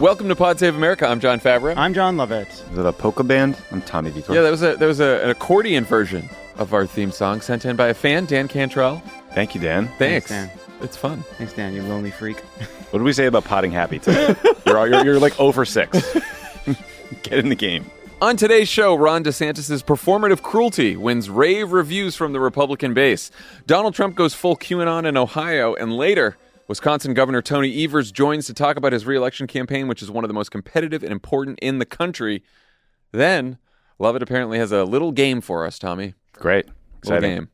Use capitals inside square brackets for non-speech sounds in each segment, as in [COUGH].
Welcome to Pod Save America. I'm John Favreau. I'm John Lovett. Is it a polka band? I'm Tommy Vitor. yeah, that was a that was a, an accordion version of our theme song sent in by a fan, Dan Cantrell. Thank you, Dan. Thanks. Dan. It's fun. Thanks, Dan, you lonely freak. What did we say about potting happy today? you're, all- you're, you're like over six. [LAUGHS] Get in the game. On today's show, Ron DeSantis' performative cruelty wins rave reviews from the Republican base. Donald Trump goes full QAnon in Ohio, and later, Wisconsin Governor Tony Evers joins to talk about his reelection campaign, which is one of the most competitive and important in the country. Then, Lovett apparently has a little game for us, Tommy. Great. Little Exciting. game.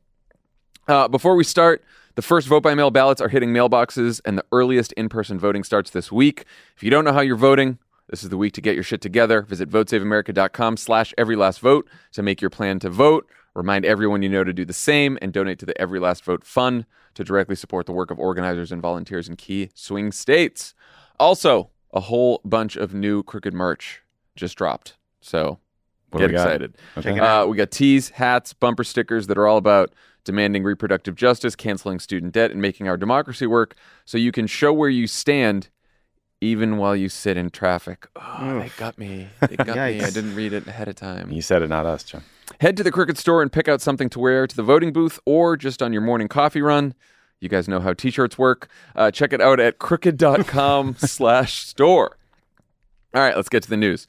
Uh, before we start, the first vote by mail ballots are hitting mailboxes, and the earliest in person voting starts this week. If you don't know how you're voting, this is the week to get your shit together. Visit votesaveamerica.com slash every last vote to make your plan to vote. Remind everyone you know to do the same and donate to the Every Last Vote Fund to directly support the work of organizers and volunteers in key swing states. Also, a whole bunch of new Crooked merch just dropped. So What get we excited. Okay. Uh, we got tees, hats, bumper stickers that are all about demanding reproductive justice, canceling student debt, and making our democracy work so you can show where you stand even while you sit in traffic. Oh, they got me. They got me. I didn't read it ahead of time. You said it, not us, John. Head to the Crooked store and pick out something to wear to the voting booth or just on your morning coffee run. You guys know how t-shirts work. Uh, check it out at crooked.com [LAUGHS] slash store. All right, let's get to the news.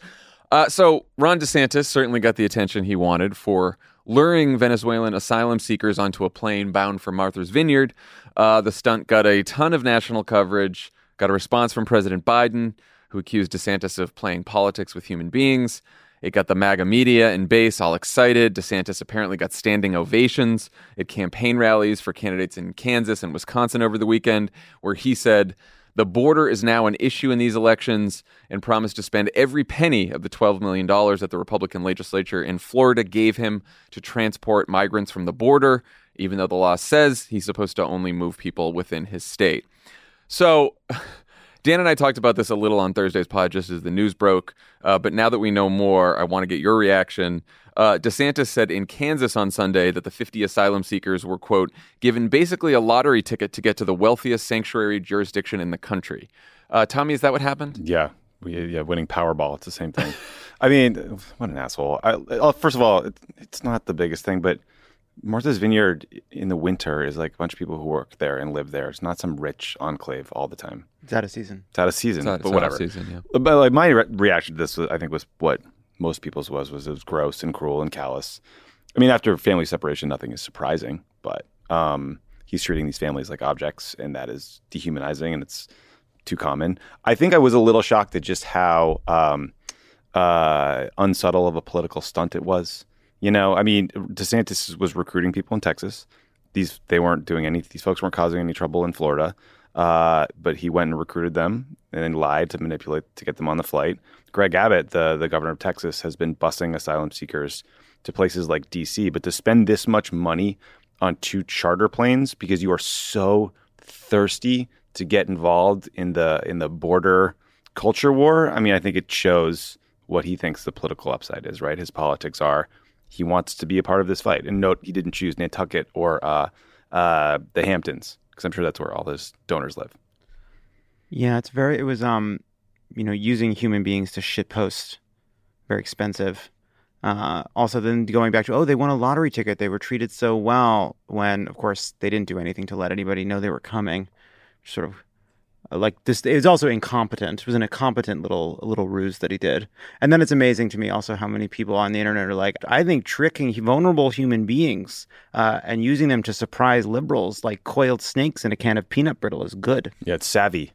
Uh, so Ron DeSantis certainly got the attention he wanted for luring Venezuelan asylum seekers onto a plane bound for Martha's Vineyard. Uh, the stunt got a ton of national coverage, got a response from President Biden, who accused DeSantis of playing politics with human beings. It got the MAGA media and base all excited. DeSantis apparently got standing ovations at campaign rallies for candidates in Kansas and Wisconsin over the weekend, where he said, the border is now an issue in these elections and promised to spend every penny of the $12 million that the Republican legislature in Florida gave him to transport migrants from the border, even though the law says he's supposed to only move people within his state. So, Dan and I talked about this a little on Thursday's pod just as the news broke. Uh, but now that we know more, I want to get your reaction. Uh, DeSantis said in Kansas on Sunday that the 50 asylum seekers were, quote, given basically a lottery ticket to get to the wealthiest sanctuary jurisdiction in the country. Uh, Tommy, is that what happened? Yeah. We, yeah, winning Powerball. It's the same thing. I mean, what an asshole. I, uh, first of all, it, it's not the biggest thing, but Martha's Vineyard in the winter is like a bunch of people who work there and live there. It's not some rich enclave all the time. It's out of season. It's out of season, It's out- but it's out of whatever. season, yeah. But like my re- reaction to this, was, I think, was what most people's was was it was gross and cruel and callous. I mean, after family separation, nothing is surprising, but um, he's treating these families like objects, and that is dehumanizing, and it's too common. I think I was a little shocked at just how um, uh, unsubtle of a political stunt it was. You know, I mean, DeSantis was recruiting people in Texas. These they weren't doing any. These folks weren't causing any trouble in Florida. Uh, but he went and recruited them and then lied to manipulate to get them on the flight. Greg Abbott, the the governor of Texas, has been busing asylum seekers to places like D.C. But to spend this much money on two charter planes because you are so thirsty to get involved in the in the border culture war. I mean, I think it shows what he thinks the political upside is. Right, his politics are he wants to be a part of this fight. And note, he didn't choose Nantucket or uh, uh, the Hamptons because I'm sure that's where all those donors live. Yeah, it's very. It was um, you know, using human beings to shitpost, very expensive. Uh, also, then going back to oh, they won a lottery ticket. They were treated so well when, of course, they didn't do anything to let anybody know they were coming. Sort of like this it was also incompetent it was an incompetent little little ruse that he did and then it's amazing to me also how many people on the internet are like i think tricking vulnerable human beings uh, and using them to surprise liberals like coiled snakes in a can of peanut brittle is good Yeah, it's savvy.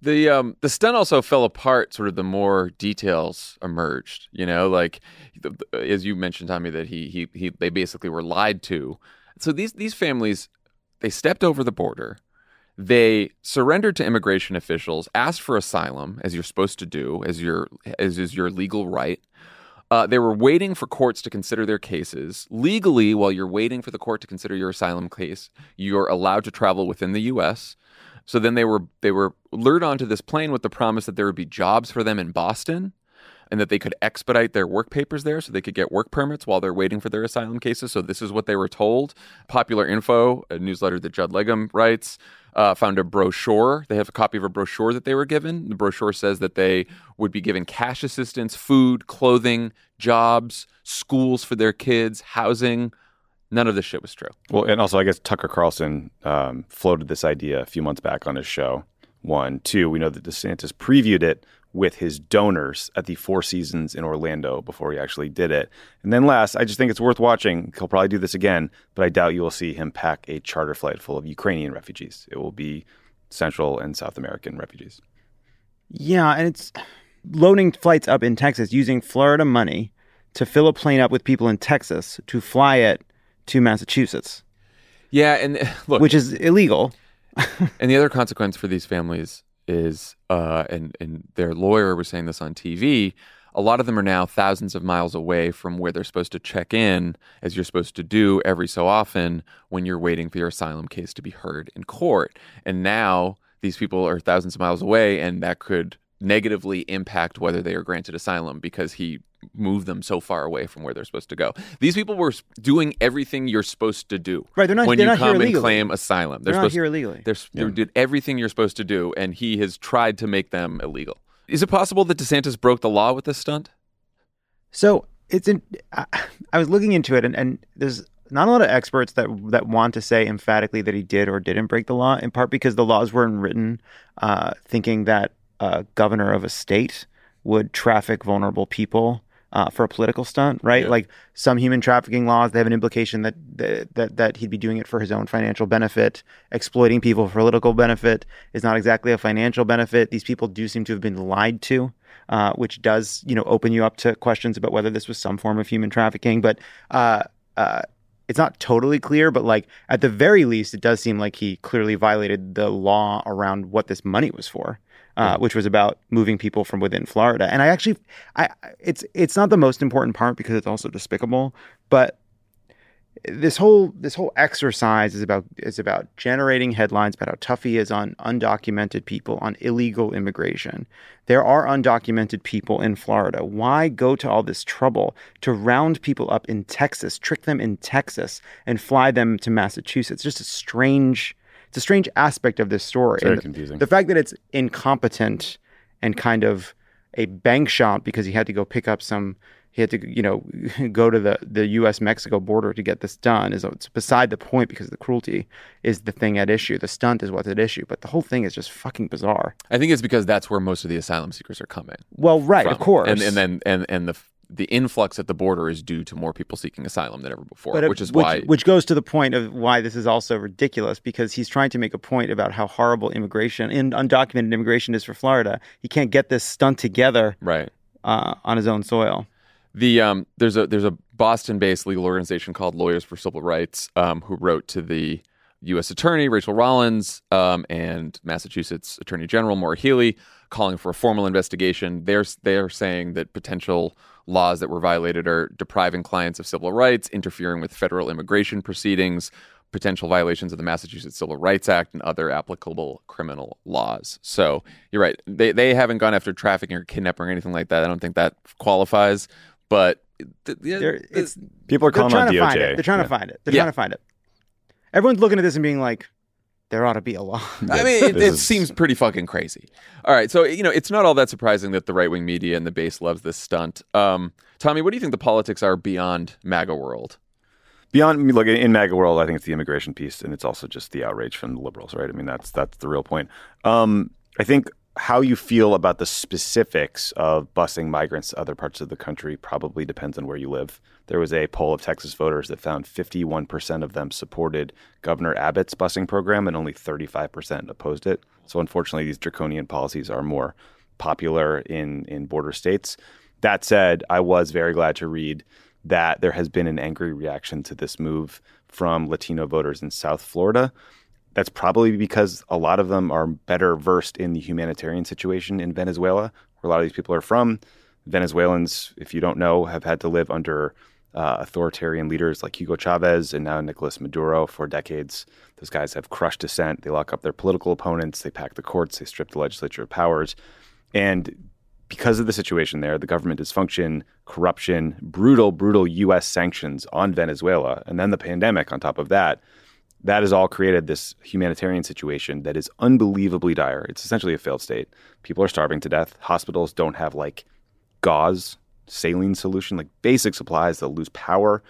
The um the stunt also fell apart. Sort of the more details emerged. You know, like the, the- as you mentioned, Tommy, that he he he they basically were lied to. So these these families, they stepped over the border. They surrendered to immigration officials, asked for asylum, as you're supposed to do, as your as is your legal right. Uh, they were waiting for courts to consider their cases. Legally, while you're waiting for the court to consider your asylum case, you're allowed to travel within the U.S. So then they were they were lured onto this plane with the promise that there would be jobs for them in Boston, and that they could expedite their work papers there, so they could get work permits while they're waiting for their asylum cases. So this is what they were told. Popular Info, a newsletter that Judd Legum writes, uh, found a brochure. They have a copy of a brochure that they were given. The brochure says that they would be given cash assistance, food, clothing, jobs, schools for their kids, housing. None of this shit was true. Well, and also, I guess Tucker Carlson um, floated this idea a few months back on his show. One, two, we know that DeSantis previewed it with his donors at the Four Seasons in Orlando before he actually did it. And then last, I just think it's worth watching. He'll probably do this again, but I doubt you will see him pack a charter flight full of Ukrainian refugees. It will be Central and South American refugees. Yeah, and it's loading flights up in Texas using Florida money to fill a plane up with people in Texas to fly it to Massachusetts, Yeah, and [LAUGHS] look, which is illegal. And the other consequence for these families is, uh, and and their lawyer was saying this on TV. A lot of them are now thousands of miles away from where they're supposed to check in, as you're supposed to do every so often when you're waiting for your asylum case to be heard in court. And now these people are thousands of miles away, and that could negatively impact whether they are granted asylum because he moved them so far away from where they're supposed to go. These people were doing everything you're supposed to do. Right, they're not- when they're you not here come and illegally. claim asylum. They're not supposed here illegally. they're, they did everything you're supposed to do, and he has tried to make them illegal. Is it possible that DeSantis broke the law with this stunt? So it's in. I, I was looking into it, and, and there's not a lot of experts that that want to say emphatically that he did or didn't break the law. In part because the laws weren't written uh, thinking that a governor of a state would traffic vulnerable people. Uh, for a political stunt, right? Like some human trafficking laws, they have an implication that, that that that he'd be doing it for his own financial benefit. Exploiting people for political benefit is not exactly a financial benefit. These people do seem to have been lied to uh, which does you know open you up to questions about whether this was some form of human trafficking. But uh, uh, it's not totally clear. But like at the very least, it does seem like he clearly violated the law around what this money was for. Uh, which was about moving people from within Florida, and I actually, I it's it's not the most important part because it's also despicable, but this whole this whole exercise is about is about generating headlines about how tough he is on undocumented people on illegal immigration. There are undocumented people in Florida. Why go to all this trouble to round people up in Texas, trick them in Texas, and fly them to Massachusetts? Just a strange it's a strange aspect of this story. very And confusing. The fact that it's incompetent and kind of a bank shot because he had to go pick up some he had to you know [LAUGHS] go to the the US Mexico border to get this done is it's beside the point because the cruelty is the thing at issue the stunt is what's at issue but the whole thing is just fucking bizarre I think it's because that's where most of the asylum seekers are coming. well right of course and and then and and the the influx at the border is due to more people seeking asylum than ever before, it- which is why which goes to the point of why this is also ridiculous because he's trying to make a point about how horrible immigration and undocumented immigration is for Florida. He can't get this stunt together right. uh, on his own soil. The um, there's a there's a Boston-based legal organization called Lawyers for Civil Rights um, who wrote to the U.S. Attorney Rachel Rollins um, and Massachusetts Attorney General Maura Healey, calling for a formal investigation. They're they're saying that potential laws that were violated are depriving clients of civil rights, interfering with federal immigration proceedings, potential violations of the Massachusetts Civil Rights Act, and other applicable criminal laws. So you're right; they they haven't gone after trafficking or kidnapping or anything like that. I don't think that qualifies, but. th- yeah, They're, th- it's People are calling trying on to find it. DOJ. They're trying Yeah. to find it. They're Yeah. trying to find it. Everyone's looking at this and being like, there ought to be a law. I mean, it, it is- seems pretty fucking crazy. All right, so you know, it's not all that surprising that the right wing media and the base loves this stunt. Um, Tommy, what do you think the politics are beyond MAGA world? Beyond, I look in MAGA world, I think it's the immigration piece, and it's also just the outrage from the liberals, right? I mean, that's that's the real point. Um, I think how you feel about the specifics of busing migrants to other parts of the country probably depends on where you live. There was a poll of Texas voters that found 51% of them supported Governor Abbott's busing program and only 35% opposed it. So unfortunately, these draconian policies are more popular in, in border states. That said, I was very glad to read that there has been an angry reaction to this move from Latino voters in South Florida. That's probably because a lot of them are better versed in the humanitarian situation in Venezuela, where a lot of these people are from. Venezuelans, if you don't know, have had to live under uh, authoritarian leaders like Hugo Chavez and now Nicolas Maduro for decades. Those guys have crushed dissent. They lock up their political opponents. They pack the courts. They strip the legislature of powers. And because of the situation there, the government dysfunction, corruption, brutal, brutal U.S. sanctions on Venezuela, and then the pandemic on top of that, that has all created this humanitarian situation that is unbelievably dire. It's essentially a failed state. People are starving to death. Hospitals don't have like gauze, saline solution, like basic supplies. They'll lose power.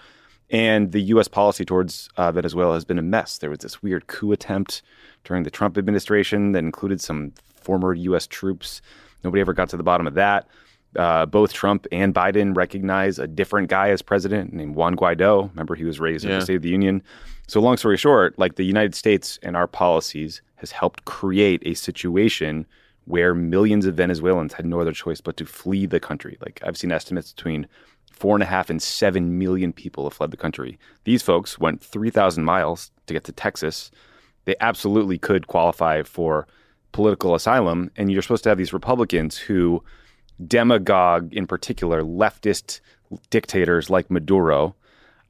And the U.S. policy towards uh, Venezuela has been a mess. There was this weird coup attempt during the Trump administration that included some former U.S. troops Nobody ever got to the bottom of that. Uh, both Trump and Biden recognize a different guy as president named Juan Guaido. Remember, he was raised yeah. in the State of the Union. So, long story short, like the United States and our policies has helped create a situation where millions of Venezuelans had no other choice but to flee the country. Like I've seen estimates between four and a half and seven million people have fled the country. These folks went 3,000 miles to get to Texas. They absolutely could qualify for political asylum, and you're supposed to have these Republicans who demagogue, in particular, leftist dictators like Maduro.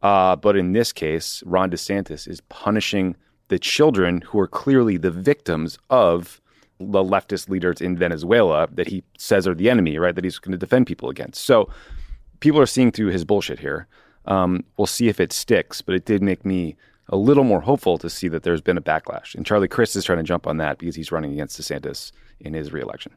Uh, but in this case, Ron DeSantis is punishing the children who are clearly the victims of the leftist leaders in Venezuela that he says are the enemy, right? That he's going to defend people against. So people are seeing through his bullshit here. Um, we'll see if it sticks, but it did make me a little more hopeful to see that there's been a backlash. And Charlie Crist is trying to jump on that because he's running against DeSantis in his reelection.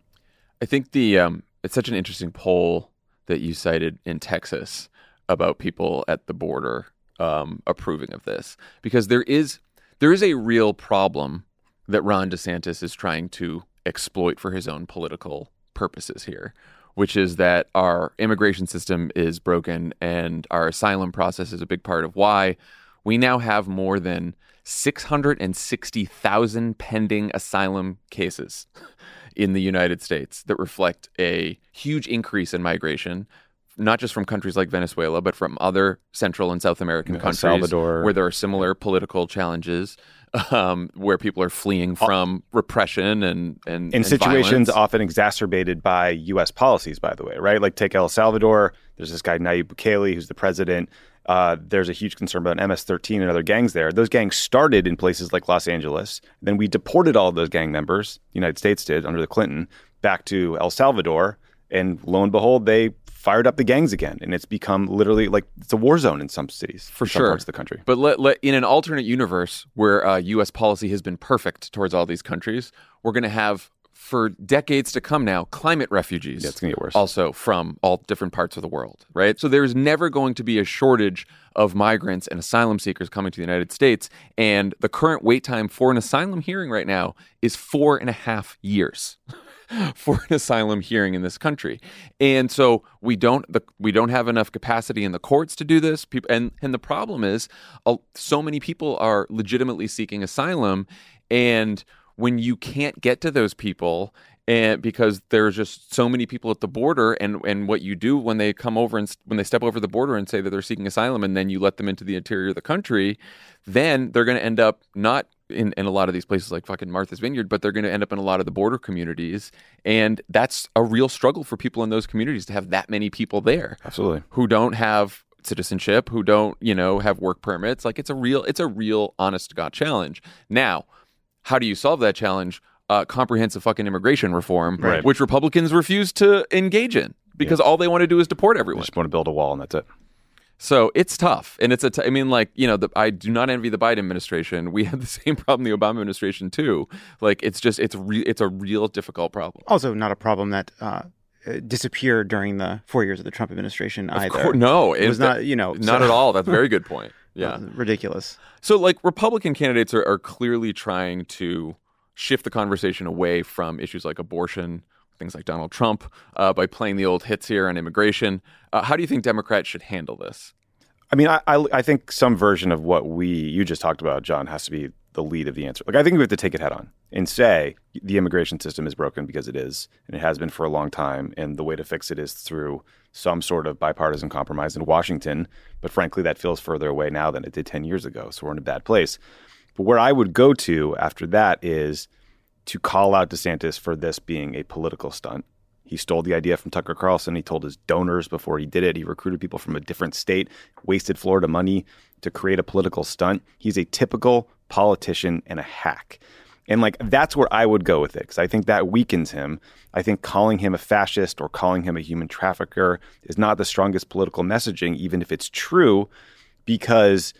I think the um, it's such an interesting poll that you cited in Texas about people at the border um, approving of this. Because there is there is a real problem that Ron DeSantis is trying to exploit for his own political purposes here, which is that our immigration system is broken and our asylum process is a big part of why. We now have more than 660,000 pending asylum cases [LAUGHS] in the United States that reflect a huge increase in migration, not just from countries like Venezuela, but from other Central and South American countries Salvador. where there are similar political challenges. Um, where people are fleeing from repression and and in and situations violence. often exacerbated by U.S. policies, by the way, right? Like take El Salvador. There's this guy Nayib Bukele, who's the president. Uh, there's a huge concern about MS-13 and other gangs there. Those gangs started in places like Los Angeles. Then we deported all of those gang members. The United States did under the Clinton back to El Salvador, and lo and behold, they fired up the gangs again, and it's become literally like it's a war zone in some cities, for some sure, parts of the country. But let, let, in an alternate universe where uh, U.S. policy has been perfect towards all these countries, we're going to have for decades to come now climate refugees. Yeah, it's gonna get worse. Also from all different parts of the world, right? So there's never going to be a shortage of migrants and asylum seekers coming to the United States, and the current wait time for an asylum hearing right now is four and a half years. [LAUGHS] for an asylum hearing in this country. And so we don't the, we don't have enough capacity in the courts to do this. People and and the problem is uh, so many people are legitimately seeking asylum and when you can't get to those people and because there's just so many people at the border and and what you do when they come over and when they step over the border and say that they're seeking asylum and then you let them into the interior of the country then they're going to end up not in, in a lot of these places like fucking Martha's Vineyard, but they're going to end up in a lot of the border communities. And that's a real struggle for people in those communities to have that many people there. Absolutely. Who don't have citizenship, who don't, you know, have work permits. Like it's a real, it's a real honest to God challenge. Now, how do you solve that challenge? Uh, comprehensive fucking immigration reform, Right. which Republicans refuse to engage in because all they want to do is deport We everyone. just want to build a wall, and that's it. So it's tough, and it's a. T- I mean, like you know, the, I do not envy the Biden administration. We [LAUGHS] had the same problem the Obama administration too. Like it's just it's re- it's a real difficult problem. Also, not a problem that uh, uh, disappeared during the four years of the Trump administration either. Cour- no, it was not. You know, not so- at all. That's a very [LAUGHS] good point. Yeah. ridiculous. So like Republican candidates are, are clearly trying to shift the conversation away from issues like abortion, things like Donald Trump, uh, by playing the old hits here on immigration. Uh, how do you think Democrats should handle this? I mean, I, I, I think some version of what we you just talked about, John, has to be the lead of the answer. Like, I think we have to take it head on and say the immigration system is broken because it is, and it has been for a long time. And the way to fix it is through some sort of bipartisan compromise in Washington. But frankly, that feels further away now than it did 10 years ago. So we're in a bad place. But where I would go to after that is to call out DeSantis for this being a political stunt. He stole the idea from Tucker Carlson. He told his donors before he did it. He recruited people from a different state, wasted Florida money to create a political stunt. He's a typical politician and a hack. And like that's where I would go with it because I think that weakens him. I think calling him a fascist or calling him a human trafficker is not the strongest political messaging, even if it's true, because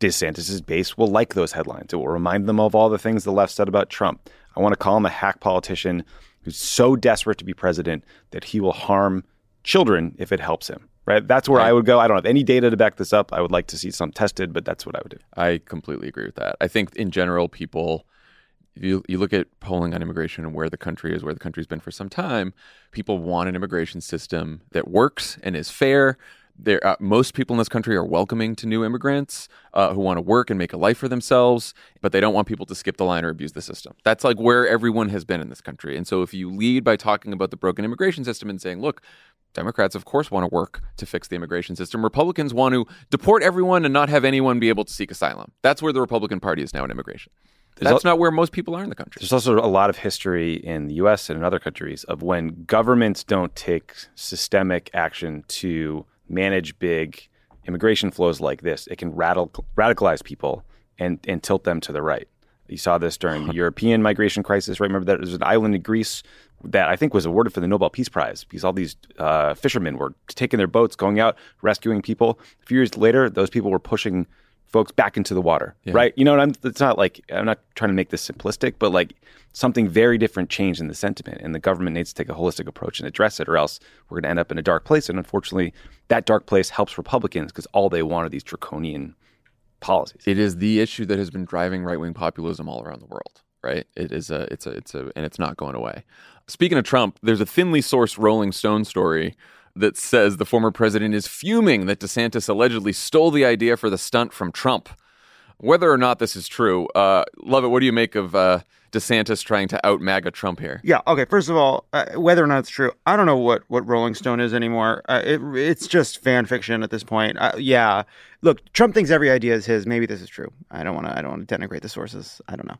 DeSantis' base will like those headlines. It will remind them of all the things the left said about Trump. I want to call him a hack politician who's so desperate to be president that he will harm children if it helps him. Right? That's where I, I would go. I don't have any data to back this up. I would like to see some tested, but that's what I would do. I completely agree with that. I think in general, people you, you look at polling on immigration and where the country is, where the country's been for some time, people want an immigration system that works and is fair, there, uh, most people in this country are welcoming to new immigrants uh, who want to work and make a life for themselves, but they don't want people to skip the line or abuse the system. That's like where everyone has been in this country. And so if you lead by talking about the broken immigration system and saying, look, Democrats, of course, want to work to fix the immigration system. Republicans want to deport everyone and not have anyone be able to seek asylum. That's where the Republican Party is now in immigration. There's That's al- not where most people are in the country. There's also a lot of history in the US and in other countries of when governments don't take systemic action to manage big immigration flows like this, it can radical, radicalize people and, and tilt them to the right. You saw this during the [LAUGHS] European migration crisis, right? Remember that there was an island in Greece that I think was awarded for the Nobel Peace Prize because all these uh, fishermen were taking their boats, going out, rescuing people. A few years later, those people were pushing folks back into the water, yeah. right? You know, I'm, it's not like I'm not trying to make this simplistic, but like something very different changed in the sentiment, and the government needs to take a holistic approach and address it, or else we're going to end up in a dark place. And unfortunately, that dark place helps Republicans because all they want are these draconian policies. It is the issue that has been driving right wing populism all around the world. Right? It is a, it's a, it's a, and it's not going away. Speaking of Trump, there's a thinly sourced Rolling Stone story that says the former president is fuming that DeSantis allegedly stole the idea for the stunt from Trump. Whether or not this is true, uh, Lovett. What do you make of uh, DeSantis trying to out MAGA Trump here? Yeah. Okay. First of all, uh, whether or not it's true, I don't know what what Rolling Stone is anymore. Uh, it, it's just fan fiction at this point. Uh, yeah. Look, Trump thinks every idea is his. Maybe this is true. I don't want to. I don't want to denigrate the sources. I don't know.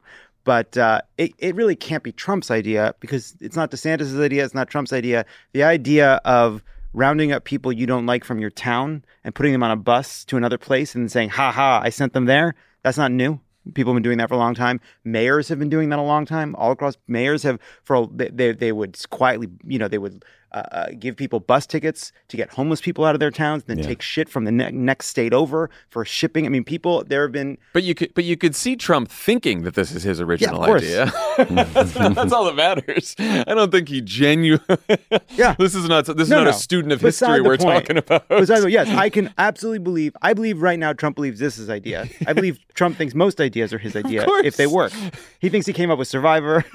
But uh, it, it really can't be Trump's idea because it's not DeSantis' idea. It's not Trump's idea. The idea of rounding up people you don't like from your town and putting them on a bus to another place and saying, ha ha, I sent them there. That's not new. People have been doing that for a long time. Mayors have been doing that a long time. All across mayors have for they they would quietly, you know, they would uh, uh, give people bus tickets to get homeless people out of their towns, then yeah. take shit from the ne- next state over for shipping. I mean, people there have been. But you could, but you could see Trump thinking that this is his original yeah, idea. that's, [LAUGHS] that's, all that matters. I don't think he genuinely. [LAUGHS] yeah, this is not. This is no, not no. a student of Beside history we're point. talking about. Beside, yes, I can absolutely believe. I believe right now Trump believes this is idea. I believe Trump thinks most ideas are his idea if they work. He thinks he came up with Survivor. [LAUGHS]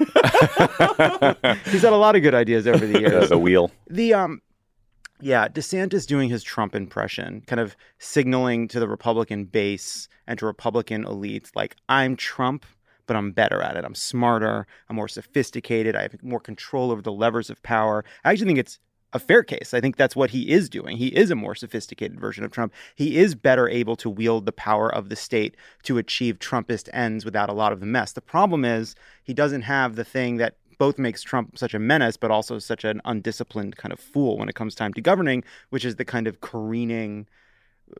He's had a lot of good ideas over the years. the wheel. The um yeah, DeSantis doing his Trump impression, kind of signaling to the Republican base and to Republican elites, like, I'm Trump, but I'm better at it. I'm smarter. I'm more sophisticated. I have more control over the levers of power. I actually think it's a fair case. I think that's what he is doing. He is a more sophisticated version of Trump. He is better able to wield the power of the state to achieve Trumpist ends without a lot of the mess. The problem is he doesn't have the thing that both makes Trump such a menace, but also such an undisciplined kind of fool when it comes time to governing, which is the kind of careening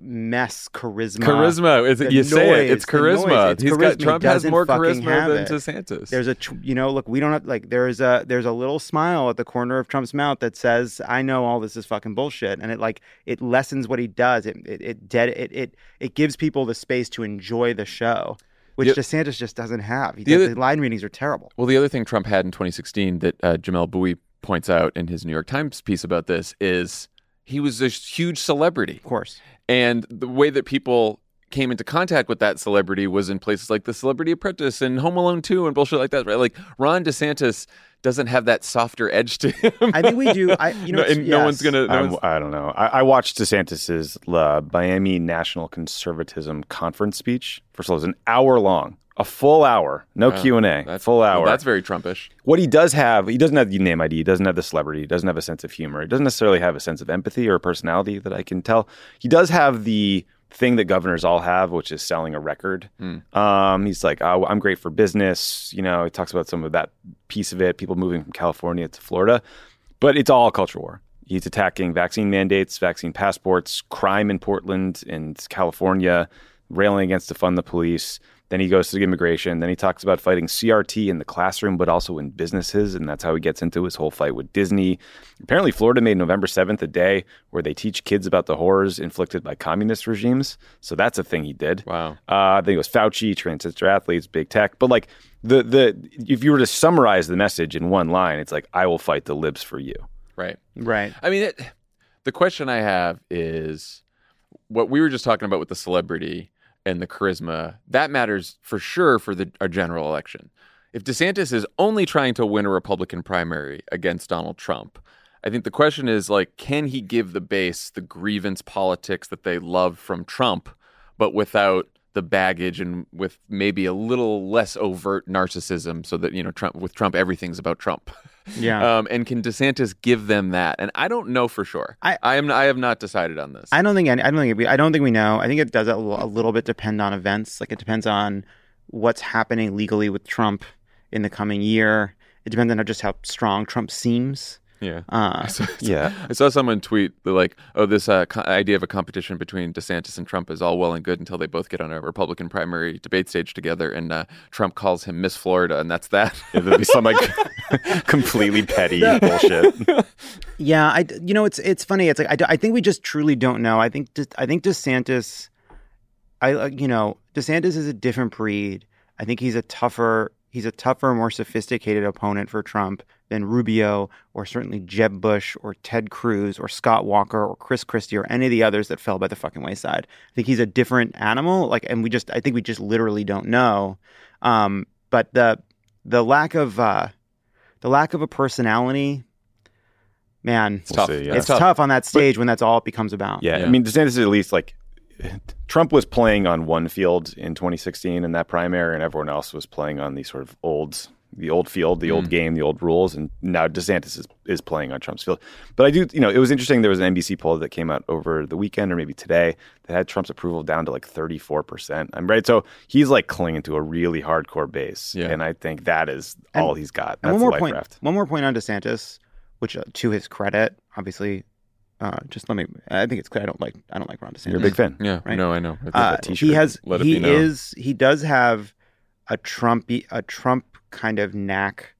mess charisma. Charisma. Is it, you noise, say it. It's charisma. It's He's charisma. got Trump has more charisma than it. DeSantis. There's a you know look we don't have like there's a there's a little smile at the corner of Trump's mouth that says I know all this is fucking bullshit and it like it lessens what he does. It it it dead it it, it gives people the space to enjoy the show which the, DeSantis just doesn't have. He the, other, the line readings are terrible. Well, the other thing Trump had in 2016 that uh, Jamelle Bouie points out in his New York Times piece about this is he was a huge celebrity. Of course. And the way that people came into contact with that celebrity was in places like The Celebrity Apprentice and Home Alone 2 and bullshit like that, right? Like Ron DeSantis doesn't have that softer edge to him. I think we do. I, you [LAUGHS] know, no, it's- and no one's gonna. No I'm- one's, I don't know. I, I watched DeSantis's uh, Miami National Conservatism Conference speech. First of all, it was an hour long, a full hour, no Q and A, that's full well, hour. that's very Trumpish. what he does have, he doesn't have the name ID, he doesn't have the celebrity, he doesn't have a sense of humor, he doesn't necessarily have a sense of empathy or a personality that I can tell. He does have the thing that governors all have, which is selling a record. Um, he's like, oh, I'm great for business. You know, he talks about some of that piece of it, people moving from California to Florida, but it's all culture war. He's attacking vaccine mandates, vaccine passports, crime in Portland and California, railing against to fund the police. Then he goes to immigration. Then he talks about fighting CRT in the classroom, but also in businesses. And that's how he gets into his whole fight with Disney. Apparently, Florida made November 7th a day where they teach kids about the horrors inflicted by communist regimes. So that's a thing he did. Wow. Uh, then it was Fauci, transgender athletes, big tech. But like the the if you were to summarize the message in one line, it's like I will fight the libs for you. Right. Right. I mean, it, the question I have is what we were just talking about with the celebrity and the charisma. That matters for sure for the our general election. If DeSantis is only trying to win a Republican primary against Donald Trump, I think the question is like, can he give the base the grievance politics that they love from Trump, but without the baggage and with maybe a little less overt narcissism, so that you know, Trump with Trump everything's about Trump. [LAUGHS] Yeah. Um, and can DeSantis give them that? And I don't know for sure. I- I am. I have not decided on this. I don't think any, I don't think we, I don't think we know. I think it does a little bit depend on events. Like it depends on what's happening legally with Trump in the coming year. It depends on just how strong Trump seems. Yeah. Uh, [LAUGHS] Yeah. I saw someone tweet that like, "Oh, this uh, co- idea of a competition between DeSantis and Trump is all well and good until they both get on a Republican primary debate stage together, and uh, Trump calls him Miss Florida, and that's that." Yeah, there'll be some like [LAUGHS] completely petty bullshit. [LAUGHS] Yeah, I you know it's it's funny. It's like I, I think we just truly don't know. I think De- I think DeSantis, I uh, you know DeSantis is a different breed. I think he's a tougher he's a tougher, more sophisticated opponent for Trump than Rubio or certainly Jeb Bush or Ted Cruz or Scott Walker or Chris Christie or any of the others that fell by the fucking wayside. I think he's a different animal. Like, and we just I think we just literally don't know. Um, but the the lack of uh, the lack of a personality, man, It's tough. We'll see, yeah. it's tough. on that stage when that's all it becomes about. Yeah, Yeah. I mean, DeSantis is at least like Trump was playing on one field in 2016 in that primary, and everyone else was playing on the sort of old, the old field, the old game, the old rules, and now DeSantis is, is playing on Trump's field. But I do, you know, it was interesting. There was an NBC poll that came out over the weekend or maybe today that had Trump's approval down to like 34 percent. I'm right, so he's like clinging to a really hardcore base, Yeah. and I think that is all he's got. That's one more point. raft. One more point on DeSantis, which uh, to his credit, obviously, uh, just let me. I think it's clear. I don't like. I don't like Ron DeSantis. You're a big fan. yeah, Right. no, I know. Uh, he has. Let it he be known. is. He does have a Trumpy, a Trump kind of knack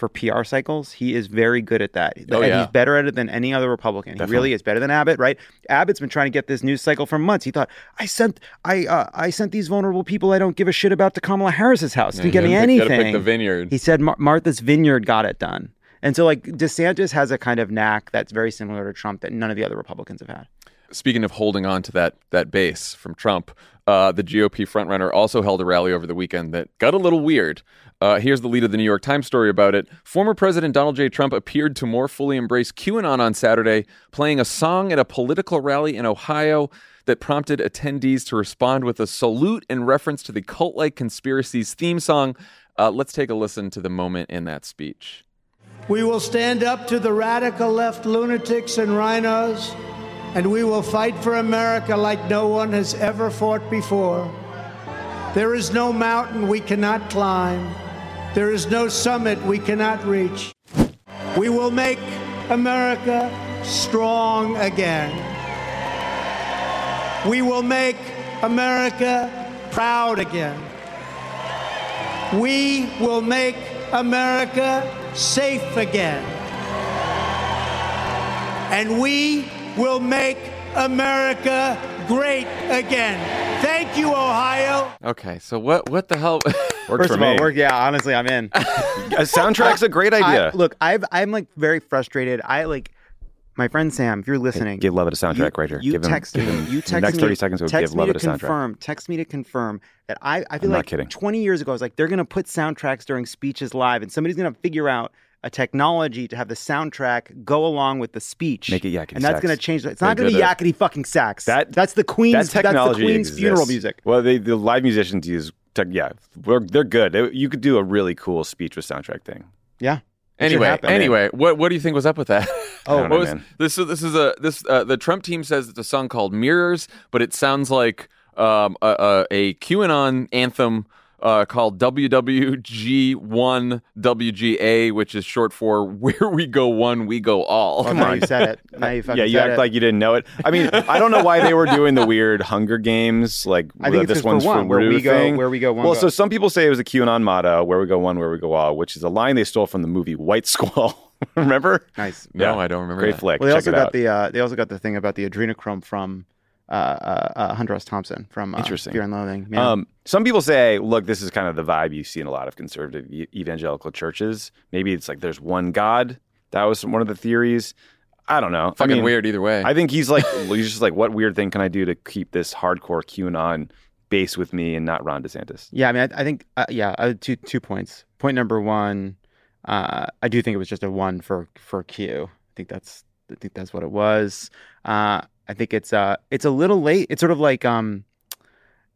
for PR cycles. He is very good at that. Oh, and yeah. he's better at it than any other Republican. He really is better than Abbott, right? Abbott's been trying to get this news cycle for months. He thought, I sent, I, uh, I sent these vulnerable people I don't give a shit about to Kamala Harris's house. Didn't get me anything. Gotta pick the vineyard. He said Mar- Martha's Vineyard got it done. And so, like, DeSantis has a kind of knack that's very similar to Trump that none of the other Republicans have had. Speaking of holding on to that that base from Trump, uh, the GOP frontrunner also held a rally over the weekend that got a little weird. Uh, here's the lead of the New York Times story about it. Former President Donald J. Trump appeared to more fully embrace QAnon on Saturday, playing a song at a political rally in Ohio that prompted attendees to respond with a salute in reference to the cult like conspiracies theme song. Uh, let's take a listen to the moment in that speech. We will stand up to the radical left lunatics and RINOs, and we will fight for America like no one has ever fought before. There is no mountain we cannot climb, there is no summit we cannot reach. We will make America strong again. We will make America proud again. We will make America safe again. And we will make America great again. Thank you, Ohio. Okay, so what what the hell? [LAUGHS] Worked First for of all, me. work, yeah, honestly, I'm in. [LAUGHS] A soundtrack's a great idea. I, look, I've, I'm like very frustrated. I like my friend Sam, if you're listening, give Lovett a soundtrack you, right here. You Give him- text give me. him- You the text next me. 30 seconds, we'll text give me to Lovett a soundtrack. confirm. Text me to confirm that I. I feel I'm not like kidding. 20 years ago, I was like, they're going to put soundtracks during speeches live, and somebody's going to figure out a technology to have the soundtrack go along with the speech. Make it yakety and that's going to change. It's not going to be at- yakety fucking sax. That- that's the Queen's. that technology that's the Queen's exists. funeral music. Well, they, the live musicians use tech. Yeah, we're, they're good. They- you could do a really cool speech with soundtrack thing. Yeah. Anyway, anyway, what what do you think was up with that? [LAUGHS] Oh, What know, was- man. this is this is a this uh, the Trump team says it's a song called Mirrors, but it sounds like um, a, a, a QAnon anthem uh, called WWG1 WGA, which is short for [LAUGHS] Where We Go One, We Go All. Well, now you said it. [LAUGHS] Now you fucking yeah, you said act it. like you didn't know it. I mean, I don't know why they were doing the weird Hunger Games, like I think this just for one's one, where we go- thing. where we go, one Well, go. so some people say it was a QAnon motto, "Where we go one, where we go all," which is a line they stole from the movie White Squall. [LAUGHS] Remember? nice. No, Yeah. I don't remember. Great that. flick. Well, they Check also it got out. the uh, they also got the thing about the adrenochrome from uh, uh, uh, Hunter S. Thompson from uh, Interesting. Fear and Loathing. Yeah. Um, some people say, look, this is kind of the vibe you see in a lot of conservative e- evangelical churches. Maybe it's like there's one God. That was one of the theories. I don't know. Fucking I mean, weird either way. I think he's like, [LAUGHS] he's just like, what weird thing can I do to keep this hardcore QAnon base with me and not Ron DeSantis? yeah, I mean, I, I think uh, yeah, uh, two two points. Point number one, uh, I do think it was just a one for for Q. I think that's I think that's what it was. Uh, I think it's uh it's a little late. It's sort of like um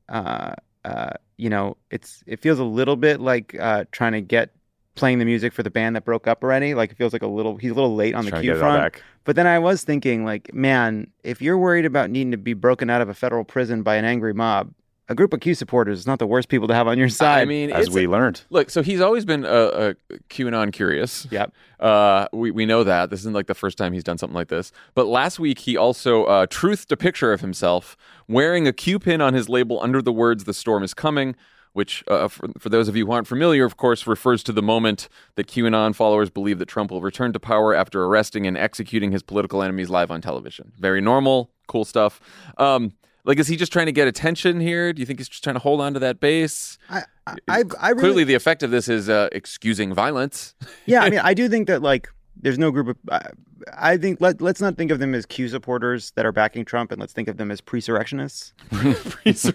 uh uh you know it's it feels a little bit like uh trying to get playing the music for the band that broke up already. Like it feels like a little he's a little late on the Trying to Q get it all front. But then I was thinking, like, man, if you're worried about needing to be broken out of a federal prison by an angry mob, a group of Q supporters is not the worst people to have on your side. I mean, As it's we learned. Look, so he's always been a, a QAnon curious. Yep. Uh, we, we know that. This isn't like the first time he's done something like this. But last week, he also uh, truthed a picture of himself wearing a Q pin on his label under the words, The storm is coming, which, uh, for, for those of you who aren't familiar, of course, refers to the moment that QAnon followers believe that Trump will return to power after arresting and executing his political enemies live on television. Very normal, cool stuff. Um, like, is he just trying to get attention here? Do you think he's just trying to hold on to that base? I, I, I, I really, Clearly, the effect of this is uh, excusing violence. [LAUGHS] yeah. I mean, I do think that like there's no group of. I, I think let let's not think of them as Q supporters that are backing Trump, and let's think of them as pre-surrectionists. [LAUGHS]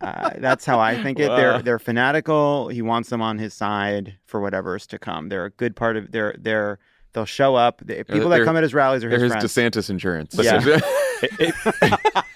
Uh, that's how I think it. They're they're fanatical. He wants them on his side for whatever's to come. They're a good part of. They're they're they'll show up. People that come at his rallies are They're his his friends. DeSantis insurance. Yeah.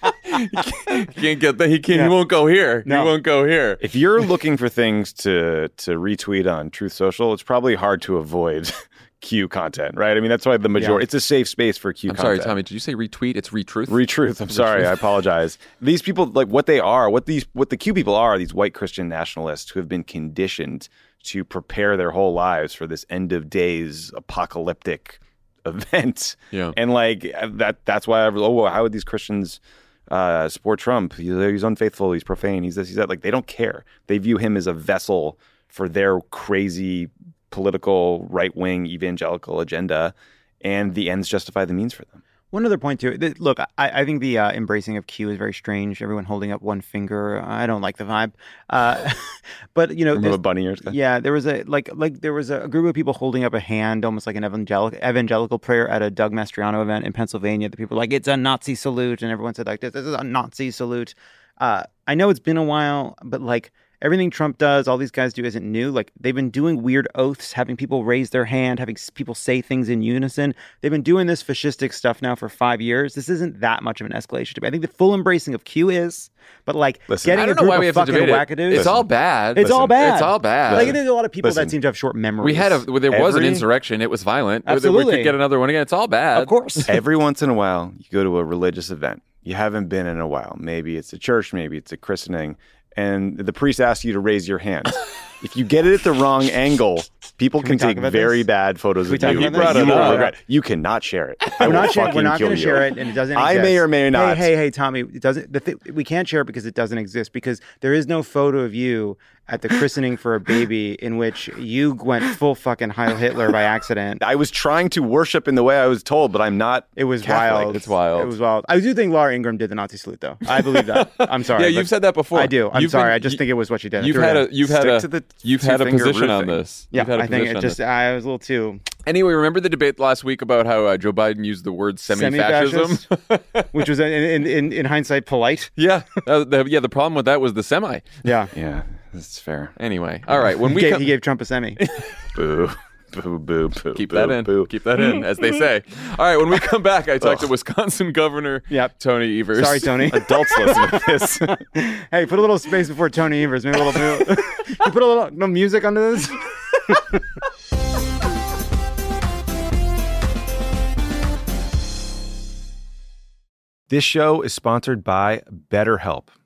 [LAUGHS] he can't get that. He can't. Yeah. He won't go here. No. He won't go here. If you're looking for things to to retweet on Truth Social, it's probably hard to avoid [LAUGHS] Q content, right? I mean, that's why the majority. Yeah. It's a safe space for Q I'm sorry, content. Tommy. Did you say retweet? It's retruth. Retruth. I'm sorry. I apologize. These people, like what they are, what these, what the Q people are, these white Christian nationalists who have been conditioned to prepare their whole lives for this end of days apocalyptic event. Yeah. And like that, that's why I, oh, how would these Christians uh, support Trump? He's, unfaithful. He's profane. He's this. He's that. Like they don't care. They view him as a vessel for their crazy political right wing evangelical agenda, and the ends justify the means for them. One other point too. th- Look, I, I think the uh, embracing of Q is very strange. Everyone holding up one finger. I don't like the vibe. Uh, [LAUGHS] but you know, Remember bunny ears yeah, there was a like like there was a group of people holding up a hand, almost like an evangelical evangelical prayer at a Doug Mastriano event in Pennsylvania. The people were like it's a Nazi salute, and everyone said like this, this is a Nazi salute. Uh, I know it's been a while, but like everything Trump does, all these guys do isn't new. Like they've been doing weird oaths, having people raise their hand, having people say things in unison. They've been doing this fascistic stuff now for five years. This isn't that much of an escalation to me. I think the full embracing of Q is, but like Listen, getting I don't a know group why of we have to fucking debate it. wackadoos. It's all bad. It's all bad. It's all bad. Like there's a lot of people Listen. that seem to have short memories. we had a. There was an insurrection. It was violent. Absolutely. We could get another one again. It's all bad. of course. Every once in a while, you go to a religious event. You haven't been in a while. Maybe it's a church, maybe it's a christening, and the priest asks you to raise your hand. [LAUGHS] if you get it at the wrong angle, people Can can, take very this? bad photos of you. You You brought it up. regret. You cannot share it. I we're not, share, we're not going to share it, and it doesn't. I may or may not. Hey, hey, hey, Tommy, it doesn't. The th- we can't share it because it doesn't exist. Because there is no photo of you at the christening for a baby in which you went full fucking Heil Hitler by accident. I was trying to worship in the way I was told, but I'm not. It was Catholic. wild. It's wild. It was wild. I do think Laura Ingraham did the Nazi salute, though. I believe that. I'm sorry. [LAUGHS] yeah, you've said that before. I do. I'm You've sorry. been- I just you- think it was what she did. You've had a you've had a to the you've had a two-finger position on this. yeah. You've had a I think it just. I was a little too, Anyway, remember the debate last week about how uh, Joe Biden used the word semi-fascism? [LAUGHS] which was in in, in hindsight polite. yeah, uh, the, yeah. The problem with that was the semi. Yeah. Yeah, that's fair. Anyway, all right. When [LAUGHS] He we gave, come, he gave Trump a semi. [LAUGHS] Boo, boo, boo, boo. keep boo, that in, Boo. keep that in, as they [LAUGHS] say. All right. When we come back, I talked to Wisconsin Governor Yep. Tony Evers. Sorry, Tony. Adults listen to this. hey, put a little space before Tony Evers. Maybe a little. you put a little no music under this. This show is sponsored by BetterHelp.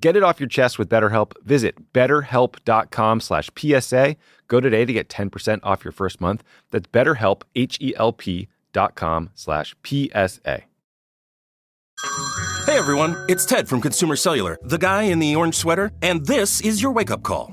Get it off your chest with BetterHelp. Visit betterhelp.com slash PSA. Go today to get 10% off your first month. That's betterhelp, H-E-L-P dot com slash PSA. Hey everyone, it's Ted from Consumer Cellular, the guy in the orange sweater, and this is your wake up call.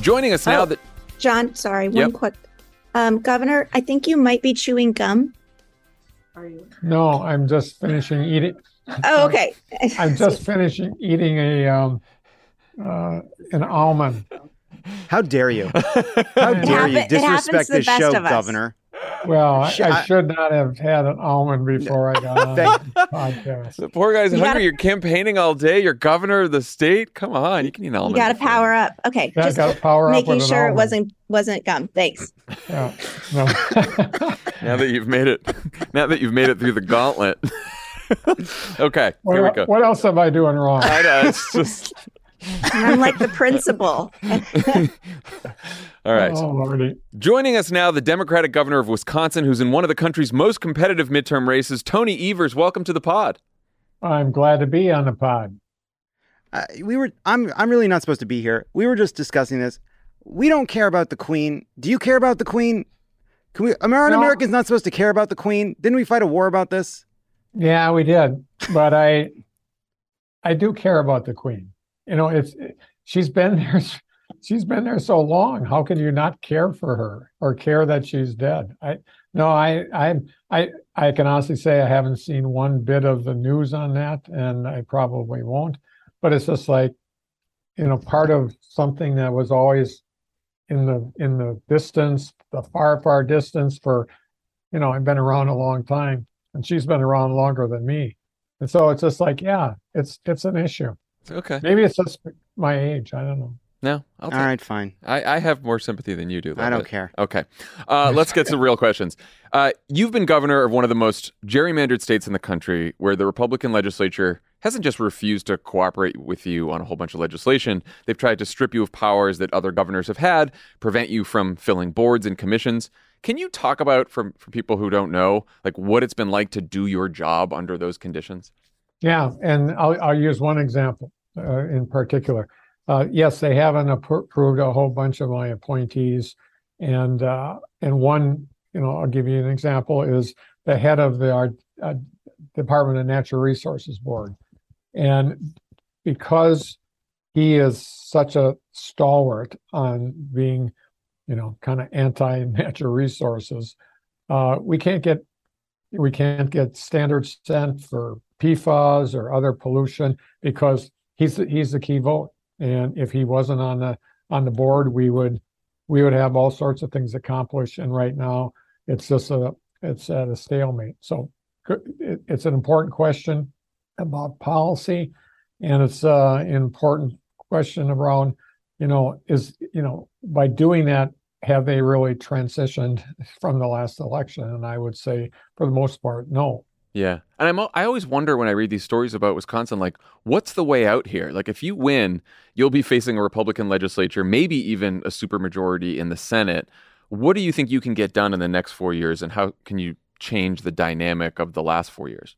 Joining us now Oh. that John, sorry, one Yep. quick. Um, Governor, I think you might be chewing gum. Are you? No, I'm just finishing eating. [LAUGHS] Oh, okay. [LAUGHS] I'm just finishing eating a um, uh, an almond. How dare you? [LAUGHS] How dare happen- you disrespect the this show. Governor? Well, I, I I- should not have had an almond before I got on [LAUGHS] the podcast. the poor guy's You hungry, gotta- you're campaigning all day. You're governor of the state. Come on, you can eat an You got to power up. Okay, Yeah, just got to power up making with sure it wasn't wasn't gum. Thanks. Yeah, no. [LAUGHS] Now that you've made it, [LAUGHS] now that you've made it through the gauntlet. okay, here we what, go. what else am I doing wrong? I know, it's just I'm like the principal. [LAUGHS] all right. Oh, Joining us now, the Democratic governor of Wisconsin, who's in one of the country's most competitive midterm races, Tony Evers. Welcome to the pod. I'm glad to be on the pod. Uh, we were. I'm. I'm really not supposed to be here. We were just discussing this. We don't care about the Queen. Do you care about the Queen? Can we? American No. Americans not supposed to care about the Queen. Didn't we fight a war about this? Yeah, we did, but I, I do care about the Queen. You know, it's she's been there, [LAUGHS] she's been there so long. How can you not care for her or care that she's dead? I no, I I I I can honestly say I haven't seen one bit of the news on that, and I probably won't. But it's just like, you know, part of something that was always in the in the distance, the far far distance for, you know, I've been around a long time and she's been around longer than me. And so it's just like, yeah, it's it's an issue. Okay. Maybe it's just my age. I don't know. No, I'll All take- fine. I, I have more sympathy than you do. I don't Lovett. care. Okay, uh, let's get to real questions. Uh, you've been governor of one of the most gerrymandered states in the country, where the Republican legislature hasn't just refused to cooperate with you on a whole bunch of legislation. They've tried to strip you of powers that other governors have had, prevent you from filling boards and commissions. Can you talk about, from for people who don't know, like what it's been like to do your job under those conditions? Yeah, and I'll, I'll use one example uh, in particular. Uh, yes, they haven't appro- approved a whole bunch of my appointees, and uh, and one, you know, I'll give you an example is the head of the our, uh, Department of Natural Resources Board, and because he is such a stalwart on being, you know, kind of anti-natural resources, uh, we can't get we can't get standards sent for PFAS or other pollution because he's the, he's the key vote. And if he wasn't on the on the board, we would we would have all sorts of things accomplished. And right now, it's just a it's at a stalemate. So it, it's an important question about policy, and it's uh, an important question around you know is you know by doing that have they really transitioned [LAUGHS] from the last election? And I would say, for the most part, no. Yeah. And I'm I always wonder when I read these stories about Wisconsin like what's the way out here? Like if you win, you'll be facing a Republican legislature, maybe even a supermajority in the Senate. What do you think you can get done in the next 4 years and how can you change the dynamic of the last 4 years?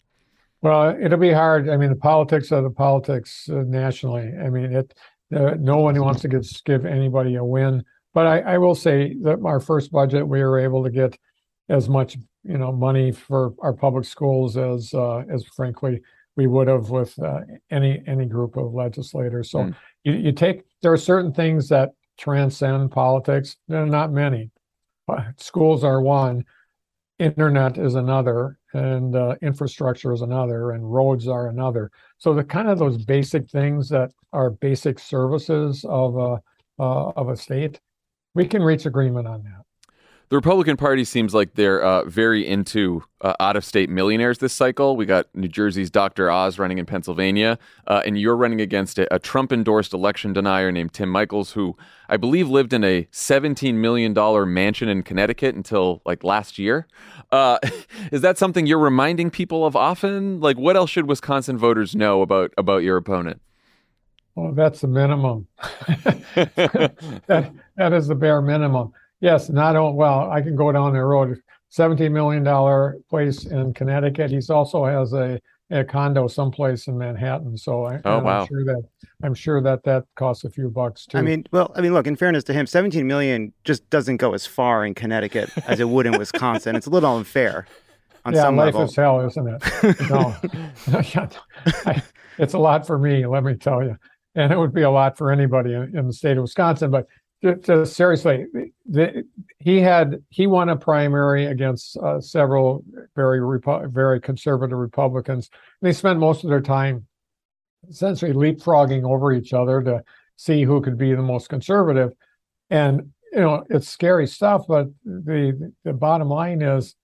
Well, it'll be hard. I mean, the politics are the politics uh, nationally. I mean, it uh, no one wants to give, give anybody a win. But I, I will say that our first budget, we were able to get as much you know money for our public schools as uh, as frankly we would have with uh, any any group of legislators. So Mm. you, you take there are certain things that transcend politics. There are not many. Schools are one, internet is another, and uh, infrastructure is another, and roads are another. So the kind of those basic things that are basic services of a uh, of a state, we can reach agreement on that. The Republican Party seems like they're uh, very into uh, out of state millionaires this cycle. We got New Jersey's Dr. Oz running in Pennsylvania, uh, and you're running against a, a Trump endorsed election denier named Tim Michels, who I believe lived in a $17 million mansion in Connecticut until like last year. Uh, [LAUGHS] is that something you're reminding people of often? Like, what else should Wisconsin voters know about, about your opponent? Well, that's the minimum. [LAUGHS] that, that is the bare minimum. Yes, not only, well, I can go down the road. $17 million place in Connecticut. He's also has a, a condo someplace in Manhattan. So I, oh, wow. I'm sure that I'm sure that that costs a few bucks too. I mean, well, I mean, look. In fairness to him, 17 million just doesn't go as far in Connecticut as it would in Wisconsin. It's a little unfair on yeah, some life level. is hell, isn't it? No, [LAUGHS] I- it's a lot for me. Let me tell you, and it would be a lot for anybody in, in the state of Wisconsin. But ju- just seriously, the, he had he won a primary against uh, several very Repu- very conservative Republicans. They spent most of their time essentially leapfrogging over each other to see who could be the most conservative. And you know, it's scary stuff. But the the bottom line is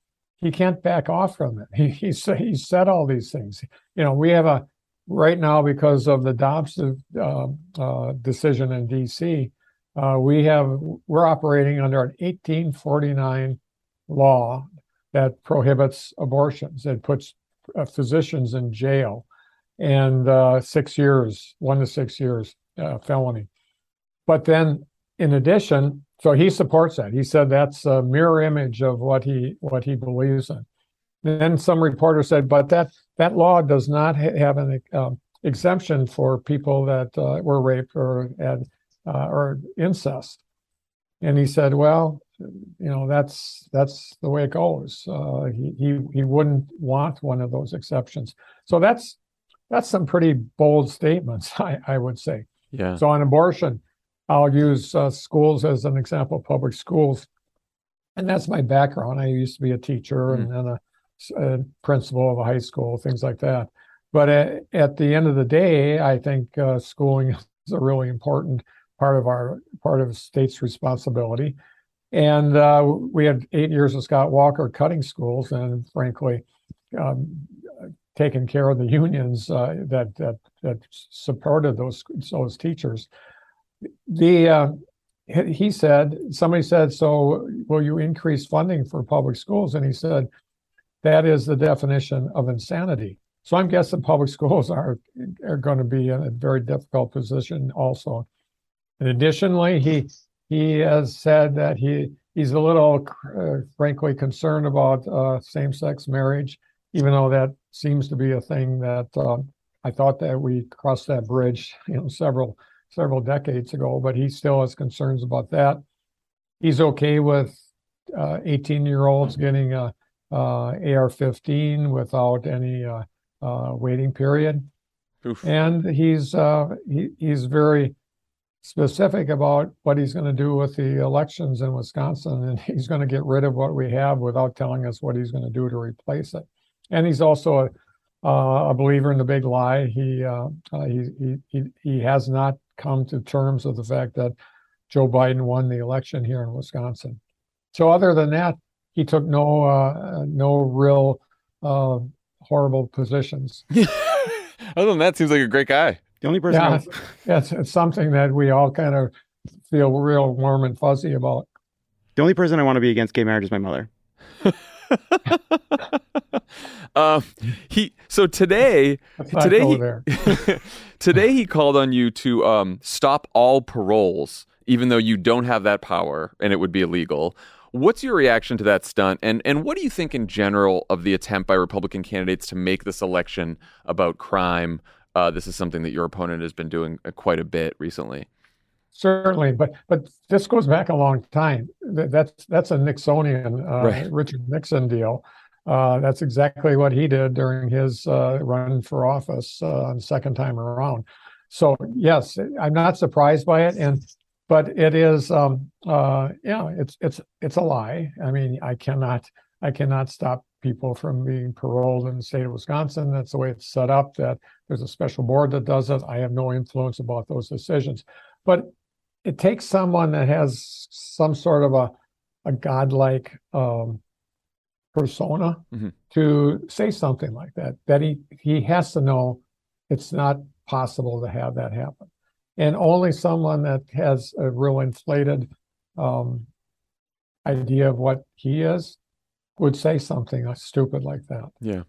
he can't back off from it. He he he said all these things. You know, we have a right now because of the Dobbs uh, uh, decision in D.C. Uh, we have we're operating under an 1849 law that prohibits abortions. It puts uh, physicians in jail and uh, six years, one to six years uh, felony. But then, in addition, so he supports that. He said that's a mirror image of what he what he believes in. Then some reporter said, but that that law does not ha- have an um, exemption for people that uh, were raped or had uh, or incest. And he said, well, you know, that's that's the way it goes. Uh, he, he he wouldn't want one of those exceptions. So that's that's some pretty bold statements, [LAUGHS] I, I would say. Yeah. So on abortion, I'll use uh, schools as an example, public schools, and that's my background. I used to be a teacher and then a, a principal of a high school, things like that. But at, at the end of the day, I think uh, schooling [LAUGHS] is a really important part of our part of state's responsibility. And uh, we had eight years of Scott Walker cutting schools, and frankly, um, taking care of the unions uh, that that that supported those those teachers. the uh, he he said somebody said so will you increase funding for public schools and he said that is the definition of insanity so i'm guessing public schools are are going to be in a very difficult position also and additionally he he has said that he he's a little uh, frankly concerned about uh, same-sex marriage even though that seems to be a thing that uh, i thought that we crossed that bridge you know several several decades ago, but he still has concerns about that. He's okay with 18 uh, year olds getting a, a AR 15 without any uh, uh, waiting period. Oof. And he's uh, he, he's very specific about what he's going to do with the elections in Wisconsin, and [LAUGHS] he's going to get rid of what we have without telling us what he's going to do to replace it. And he's also a, uh, a believer in the big lie. He, uh, uh, he, he, he, has not come to terms with the fact that Joe Biden won the election here in Wisconsin. So other than that, he took no uh, no real uh, horrible positions. [LAUGHS] other than that, seems like a great guy. The only person, yeah, [LAUGHS] it's, it's something that we all kind of feel real warm and fuzzy about. The only person I want to be against gay marriage is my mother. uh, [LAUGHS] he so today today he, [LAUGHS] today he called on you to um, stop all paroles, even though you don't have that power and it would be illegal. What's your reaction to that stunt, and and what do you think in general of the attempt by Republican candidates to make this election about crime? Uh, this is something that your opponent has been doing uh, quite a bit recently. Certainly, but but this goes back a long time. That's that's a Nixonian uh, right. Richard Nixon deal. Uh, that's exactly what he did during his uh, run for office uh, the second time around. So yes, I'm not surprised by it, and but it is um, uh, yeah, it's it's it's a lie. I mean, I cannot I cannot stop people from being paroled in the state of Wisconsin. That's the way it's set up. That there's a special board that does it. I have no influence about those decisions, but it takes someone that has some sort of a a godlike um, persona mm-hmm. to say something like that. That he he has to know it's not possible to have that happen, and only someone that has a real inflated um, idea of what he is would say something stupid like that. Yeah,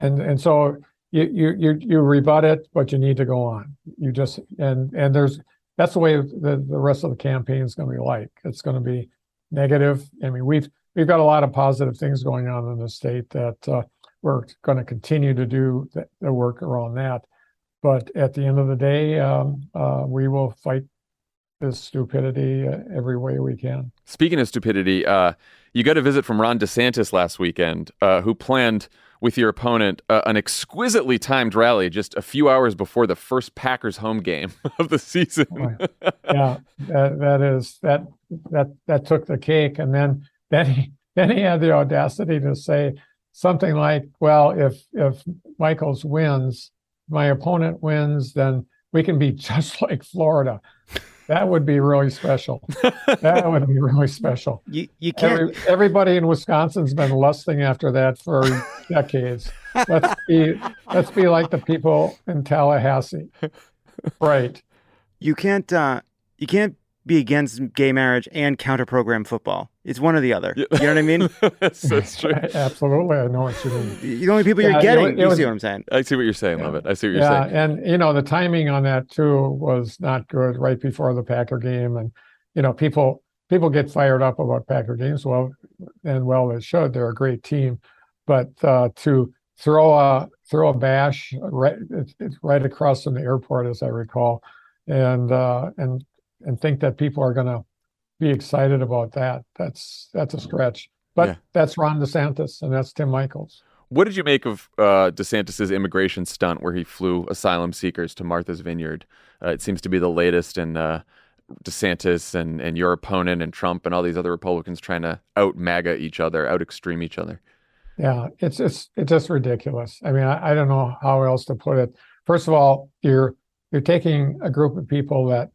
and and so you you you you rebut it, but you need to go on. You just and and there's that's the way the, the rest of the campaign is going to be like. It's going to be negative. I mean, we've we've got a lot of positive things going on in the state that uh, we're going to continue to do the, the, work around that. But at the end of the day, um, uh, we will fight this stupidity uh, every way we can. Speaking of stupidity, uh, you got a visit from Ron DeSantis last weekend, uh, who planned with your opponent uh, an exquisitely timed rally just a few hours before the first Packers home game [LAUGHS] of the season. [LAUGHS] yeah, that, that is that that that took the cake, and then then he then he had the audacity to say something like, "Well, if if Michels wins, my opponent wins, then we can be [LAUGHS] just like Florida." That would be really special. that [LAUGHS] would be really special. You you can't. Every, everybody in Wisconsin's been lusting after that for [LAUGHS] decades. Let's be let's be like the people in Tallahassee. [LAUGHS] Right. You can't. Uh, you can't be against gay marriage and counter program football. It's one or the other. You know what I mean? [LAUGHS] That's true. Absolutely, I know what you mean. The only people you're getting, it, it you was, see what I'm saying? I see what you're saying, yeah. love it. I see what you're yeah, saying. and you know the timing on that too was not good. Right before the Packer game, and you know people people get fired up about Packer games. Well, and well they should. They're a great team, but uh, to throw a throw a bash right it's, it's right across from the airport, as I recall, and uh, and and think that people are going to be excited about that. That's that's a stretch. But yeah. that's Ron DeSantis and that's Tim Michels. What did you make of uh, DeSantis's immigration stunt where he flew asylum seekers to Martha's Vineyard? Uh, it seems to be the latest in uh, DeSantis and, and your opponent and Trump and all these other Republicans trying to out MAGA each other, out extreme each other. Yeah, it's it's it's just ridiculous. I mean, I, I don't know how else to put it. First of all, you're you're taking a group of people that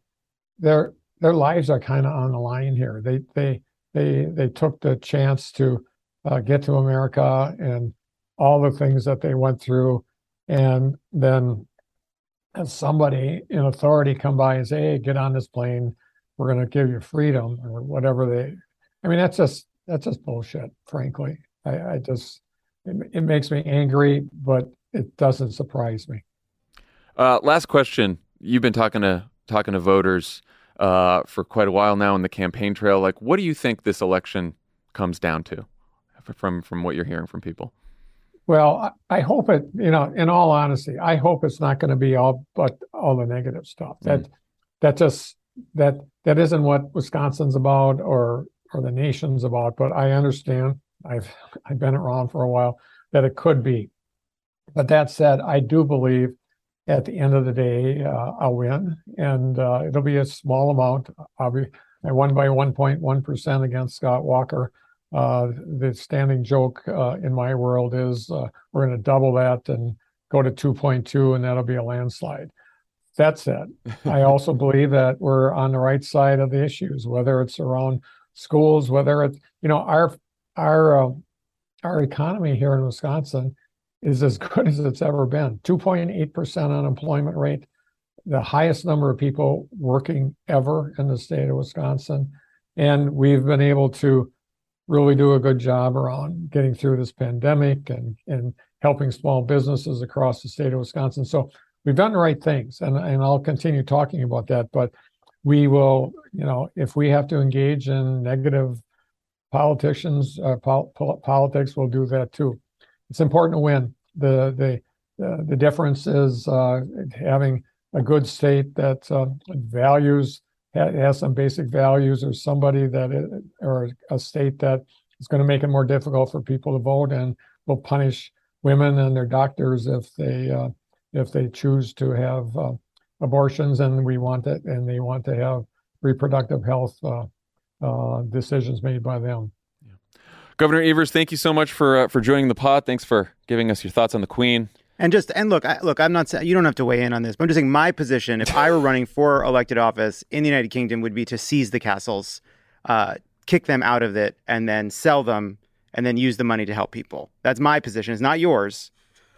their their lives are kind of on the line here. They they they they took the chance to uh, get to America and all the things that they went through, and then somebody in authority come by and say, "Hey, get on this plane. We're going to give you freedom," or whatever they. I mean, that's just that's just bullshit. Frankly, I, I just it, it makes me angry, but it doesn't surprise me. Uh, last question. You've been talking to talking to voters uh, for quite a while now in the campaign trail. Like, what do you think this election comes down to, from from what you're hearing from people? Well, I hope it. You know, in all honesty, I hope it's not going to be all but all the negative stuff. Mm. That that just that that isn't what Wisconsin's about or or the nation's about. But I understand. I've I've been around for a while that it could be. But that said, I do believe at the end of the day, uh, I'll win, and uh, it'll be a small amount. I'll be, I won by 1.1% against Scott Walker. Uh, the standing joke uh, in my world is uh, we're going to double that and go to 2.2, and that'll be a landslide. That said, [LAUGHS] I also believe that we're on the right side of the issues, whether it's around schools, whether it's you know our our uh, our economy here in Wisconsin is as [LAUGHS] good as it's ever been 2.8% unemployment rate, the highest number of people working ever in the state of Wisconsin. And we've been able to really do a good job around getting through this pandemic and, and helping small businesses across the state of Wisconsin. So we've done the right things, and, and I'll continue talking about that. But we will, you know, if we have to engage in negative politicians, uh, pol- politics, we'll do that too it's important to win. The the uh, the difference is uh, having a good state that uh, values has some basic values, or somebody that is, or a state that is going to make it more difficult for people to vote and will punish women and their doctors if they uh, if they choose to have uh, abortions and we want it and they want to have reproductive health uh, decisions made by them. Governor Evers, thank you so much for uh, for joining the pod. Thanks for giving us your thoughts on the Queen. And just and look, I, look, I'm not saying you don't have to weigh in on this, but I'm just saying my position, if I were running for elected office in the United Kingdom, would be to seize the castles, uh, kick them out of it, and then sell them, and then use the money to help people. That's my position. It's not yours.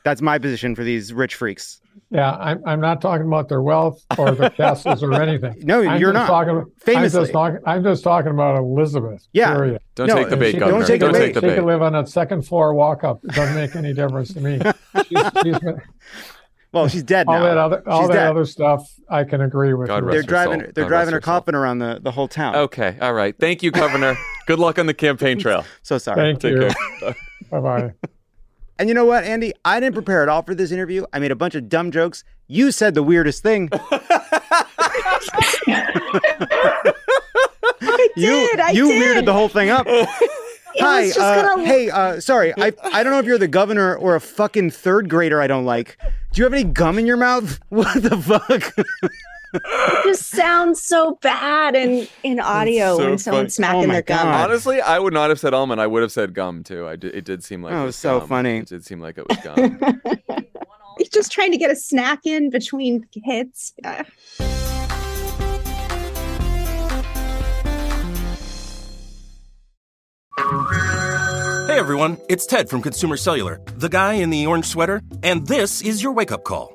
That's my position for these rich freaks. Yeah, I'm, I'm not talking about their wealth or their [LAUGHS] castles or anything. No, I'm you're not. Talking, Famously. I'm just, talking, I'm just talking about Elizabeth. Yeah. Period. Don't no, take the bait, Governor. Don't take, don't the take bait. the bait. She could live on that second floor walk up. It doesn't make any difference to me. [LAUGHS] She's, she's been, well, she's dead all now. that other all she's that dead. other stuff, I can agree with. God rest They're her driving. soul. They're God driving rest her her soul. coffin around the, the whole town. Okay, all right. Thank you, Governor. [LAUGHS] Good luck on the campaign trail. So sorry. Thank Take you. care. Bye bye. And you know what, Andy? I didn't prepare at all for this interview. I made a bunch of dumb jokes. You said the weirdest thing. [LAUGHS] I you did. I you did. weirded the whole thing up. [LAUGHS] Hi, just uh, gonna- hey, uh, sorry, I I don't know if you're the governor or a fucking third grader I don't like. Do you have any gum in your mouth? [LAUGHS] What the fuck? It just sounds so bad in in audio so when someone's funny. smacking Oh their gum. God. Honestly, I would not have said almond. I would have said gum too. I did, it did seem like Oh, it it was was so gum. funny. It did seem like it was gum. [LAUGHS] He's just trying to get a snack in between hits. Uh, Hey everyone, it's Ted from Consumer Cellular, the guy in the orange sweater, and this is your wake up call.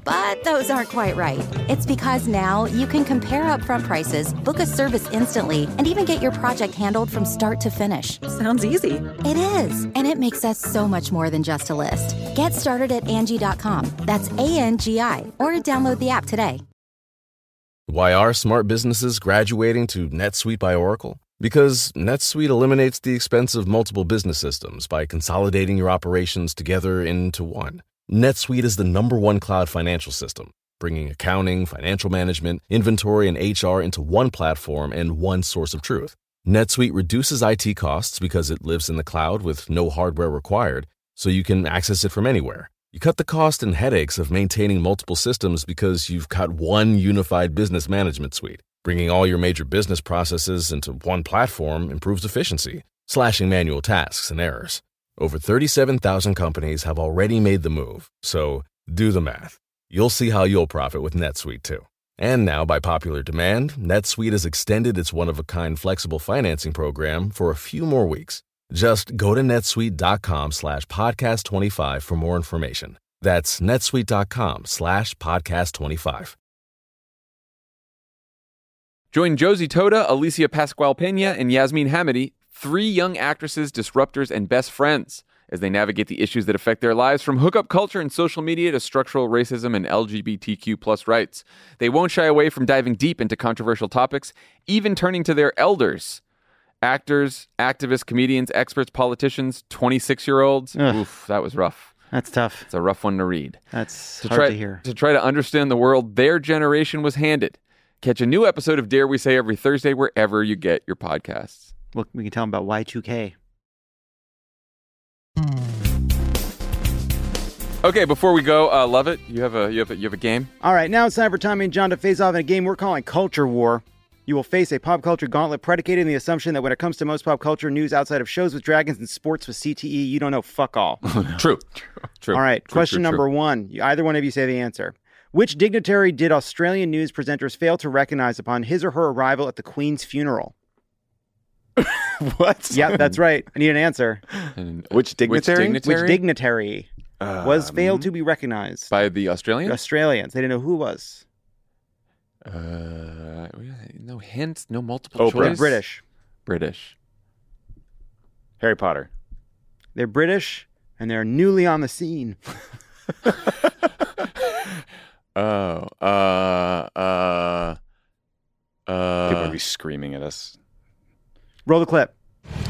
But those aren't quite right. It's because now you can compare upfront prices, book a service instantly, and even get your project handled from start to finish. Sounds easy. It is, and it makes us so much more than just a list. Get started at Angie.com. That's A N G I, or download the app today. Why are smart businesses graduating to NetSuite by Oracle? Because NetSuite eliminates the expense of multiple business systems by consolidating your operations together into one. NetSuite is the number one cloud financial system, bringing accounting, financial management, inventory, and HR into one platform and one source of truth. NetSuite reduces IT costs because it lives in the cloud with no hardware required, so you can access it from anywhere. You cut the cost and headaches of maintaining multiple systems because you've got one unified business management suite. Bringing all your major business processes into one platform improves efficiency, slashing manual tasks and errors. Over 37,000 companies have already made the move, so do the math. You'll see how you'll profit with NetSuite too. And now, by popular demand, NetSuite has extended its one of a kind flexible financing program for a few more weeks. Just go to netsuite.com slash podcast 25 for more information. That's netsuite.com slash podcast 25. Join Josie Totah, Alicia Pascual Pena, and Yasmin Hamidi, three young actresses, disruptors, and best friends, as they navigate the issues that affect their lives from hookup culture and social media to structural racism and LGBTQ plus rights. They won't shy away from diving deep into controversial topics, even turning to their elders. Actors, activists, comedians, experts, politicians, 26 year olds. Oof, that was rough. That's tough. It's a rough one to read. That's to hard try, to hear. To try to understand the world their generation was handed. Catch a new episode of Dare We Say every Thursday wherever you get your podcasts. Look, we can tell them about Y2K. Okay, before we go, uh, love it. You have a you have a you have a game. All right, now it's time for Tommy and John to face off in a game we're calling Culture War. You will face a pop culture gauntlet predicated on the assumption that when it comes to most pop culture news outside of shows with dragons and sports with CTE, you don't know fuck all. [LAUGHS] True. True. All right, True, question true, number true. one. Either one of you say the answer. Which dignitary did Australian news presenters fail to recognize upon his or her arrival at the Queen's funeral? [LAUGHS] what? Yeah, that's [LAUGHS] right. I need an answer. And, uh, Which dignitary? dignitary? Which dignitary was Um, failed to be recognized? by the Australians? The Australians. They didn't know who was. Uh, no hints, no multiple Oprah. choice. They're British. British. Harry Potter. They're British and they're newly on the scene. [LAUGHS] Oh, uh, uh, uh. People are be screaming at us. Roll the clip.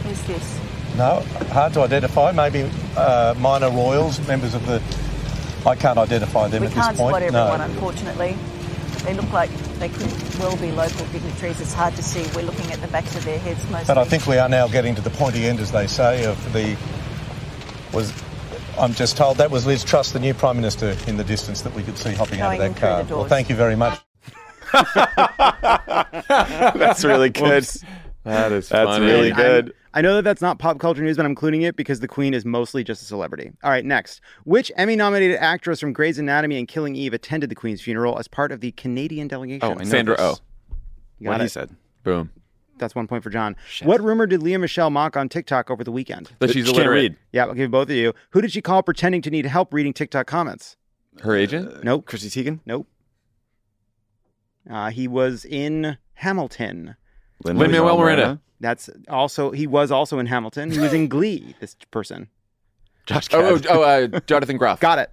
Who's this? No, hard to identify. Maybe uh, minor royals, members of the. I can't identify them we at can't this point. spot everyone, no. unfortunately. They look like they could well be local dignitaries. It's hard to see. We're looking at the backs of their heads mostly. But I think we are now getting to the pointy end, as they say, of the. Was I'm just told that was Liz Truss, the new prime minister, in the distance that we could see hopping out of that car. Well, thank you very much. [LAUGHS] That's really [LAUGHS] good. Whoops. That is That's funny. really And I'm- good. I know that that's not pop culture news, but I'm including it because the Queen is mostly just a celebrity. All right, next. Which Emmy nominated actress from Grey's Anatomy and Killing Eve attended the Queen's funeral as part of the Canadian delegation? Oh, I know Sandra this. Oh. You got What he it. said. Boom. That's one point for John. What rumor did Lea Michele mock on TikTok over the weekend? That she's She can't read. Yeah, I'll give both of you. Who did she call pretending to need help reading TikTok comments? Her agent? Nope. Chrissy Teigen? Nope. Uh, he was in Hamilton. Lin-Manuel Miranda. That's also he was also in Hamilton. He was in [LAUGHS] Glee. This person. Josh Oh, oh, oh uh, Jonathan Groff. Got it.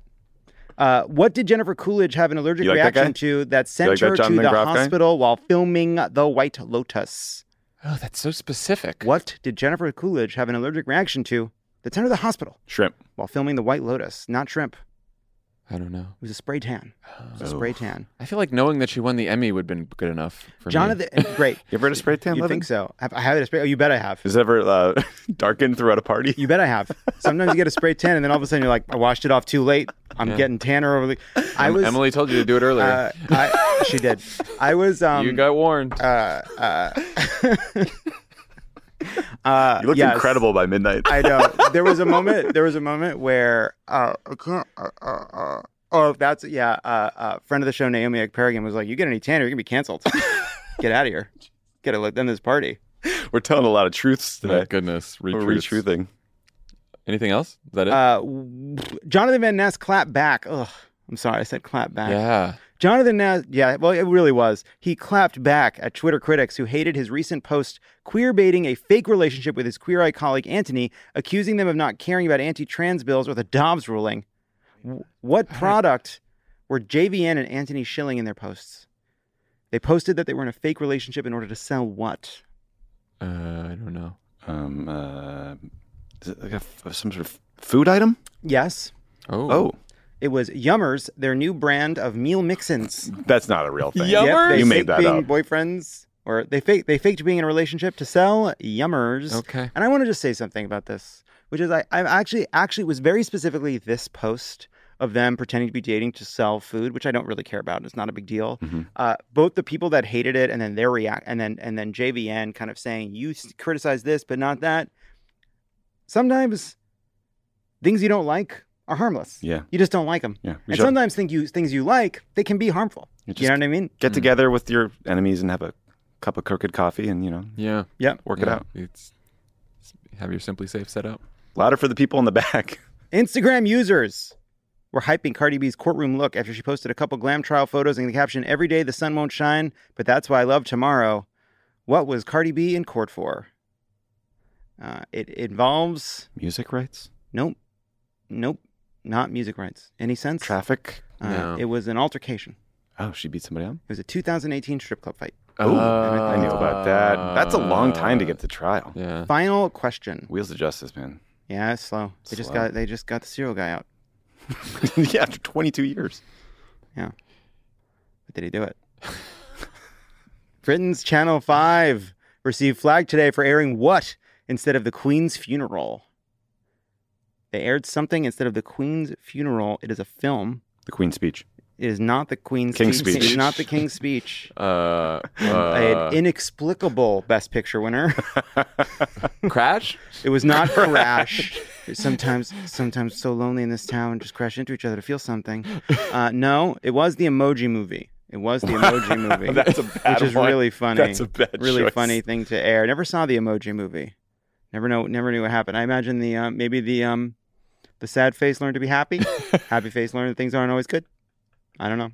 Uh, what did Jennifer Coolidge have an allergic like reaction guy? to that sent like that her to the Groff guy? hospital while filming The White Lotus? Oh, that's so specific. What did Jennifer Coolidge have an allergic reaction to that sent her to the hospital Shrimp. while filming The White Lotus? Not shrimp. I don't know. It was a spray tan. It was a Oh. spray tan. I feel like knowing that she won the Emmy would have been good enough for me. Jonathan, great. [LAUGHS] You ever had a spray tan? You think so? Have, I have a spray. Oh, you bet I have. Is it ever uh, [LAUGHS] darkened throughout a party? You bet I have. Sometimes you get a spray tan, and then all of a sudden you're like, I washed it off too late. I'm Yeah. getting tanner over the. I Em- was. Emily told you to do it earlier. Uh, I, she did. I was. [LAUGHS] Um, you got warned. Uh, [LAUGHS] uh, You looked yes. incredible by midnight. I know. [LAUGHS] There was a moment. There was a moment where uh, I can't. Uh, uh, uh, oh, that's yeah. Uh, uh, friend of the show, Naomi Ekperigin, was like, "You get any tanner, you're gonna be canceled. [LAUGHS] get out of here. Get to let them this party." We're telling a lot of truths Oh, today. goodness. We're retruthing. Anything else? Is that it? Uh, Jonathan Van Ness clap back. Ugh, I'm sorry, I said clap back. yeah. Jonathan Ness, yeah, well, it really was. He clapped back at Twitter critics who hated his recent post queer baiting a fake relationship with his queer eye colleague Antoni, accusing them of not caring about anti trans bills or the Dobbs ruling. What product were JVN and Antoni shilling in their posts? They posted that they were in a fake relationship in order to sell what? Uh, I don't know. Um, uh, is it like a f some sort of food item? Yes, Oh. Oh, it was Yummers, their new brand of meal mixins. that's not a real thing. Yummers? Yep, they You fake made that being up. boyfriends or they fake they faked being in a relationship to sell yummers. Okay. And I want to just say something about this, which is I I actually actually was very specifically this post of them pretending to be dating to sell food, which I don't really care about. It's not a big deal. Uh, both the people that hated it and then their react and then and then JVN kind of saying you s- criticize this but not that. Sometimes things you don't like are harmless. Yeah. You just don't like them. Yeah. And should- sometimes think you things you like they can be harmful. You You, know what I mean? Get together with your enemies and have a cup of crooked coffee and, you know, Yeah. Yeah. work it out. It's have your simply safe set up. Louder for the people in the back. [LAUGHS] Instagram users were hyping Cardi B's courtroom look after she posted a couple glam trial photos and the caption, Every day the sun won't shine, but that's why I love tomorrow. What was Cardi B in court for? Uh, it involves. Music rights? Nope. Nope. Not music rights. Any sense? Traffic? Uh, No. It was an altercation. Oh, she beat somebody up? It was a 2018 strip club fight. Oh, I knew about that. That's a long time to get to trial. Yeah. Final question. Wheels of justice, man. Yeah, it's slow. They just got they just got the serial guy out. [LAUGHS] yeah, after 22 years. Yeah. But did he do it? [LAUGHS] Britain's Channel 5 received flag today for airing what instead of the Queen's funeral? They aired something instead of the Queen's funeral. It is a film. The Queen's speech. It is not the Queen's King's It is speech. not the King's speech. [LAUGHS] Uh, An uh, inexplicable Best Picture winner. [LAUGHS] Crash? It was not [LAUGHS] Crash. sometimes, sometimes so lonely in this town, just crash into each other to feel something. Uh, no, it was the Emoji Movie. It was the Emoji Movie. That's a bad which is one. really funny. That's a bad really choice. funny thing to air. Never saw the Emoji Movie. Never know. Never knew what happened. I imagine the um, maybe the um, the sad face learned to be happy. [LAUGHS] happy face learned that things aren't always good. I don't know.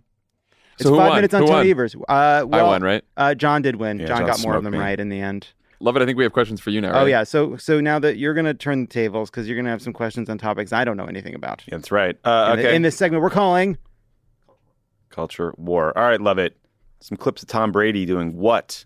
It's So five won? minutes on Who Tony won? Evers. Uh, well, won, right? Uh, John did win. Yeah, John John got more of them me. right in the end. Love it. I think we have questions for you now. Oh yeah. So so now that you're gonna turn the tables because you're gonna have some questions on topics I don't know anything about. That's right. Uh, In the- okay. In this segment, we're calling. Culture war. All right, love it. Some clips of Tom Brady doing what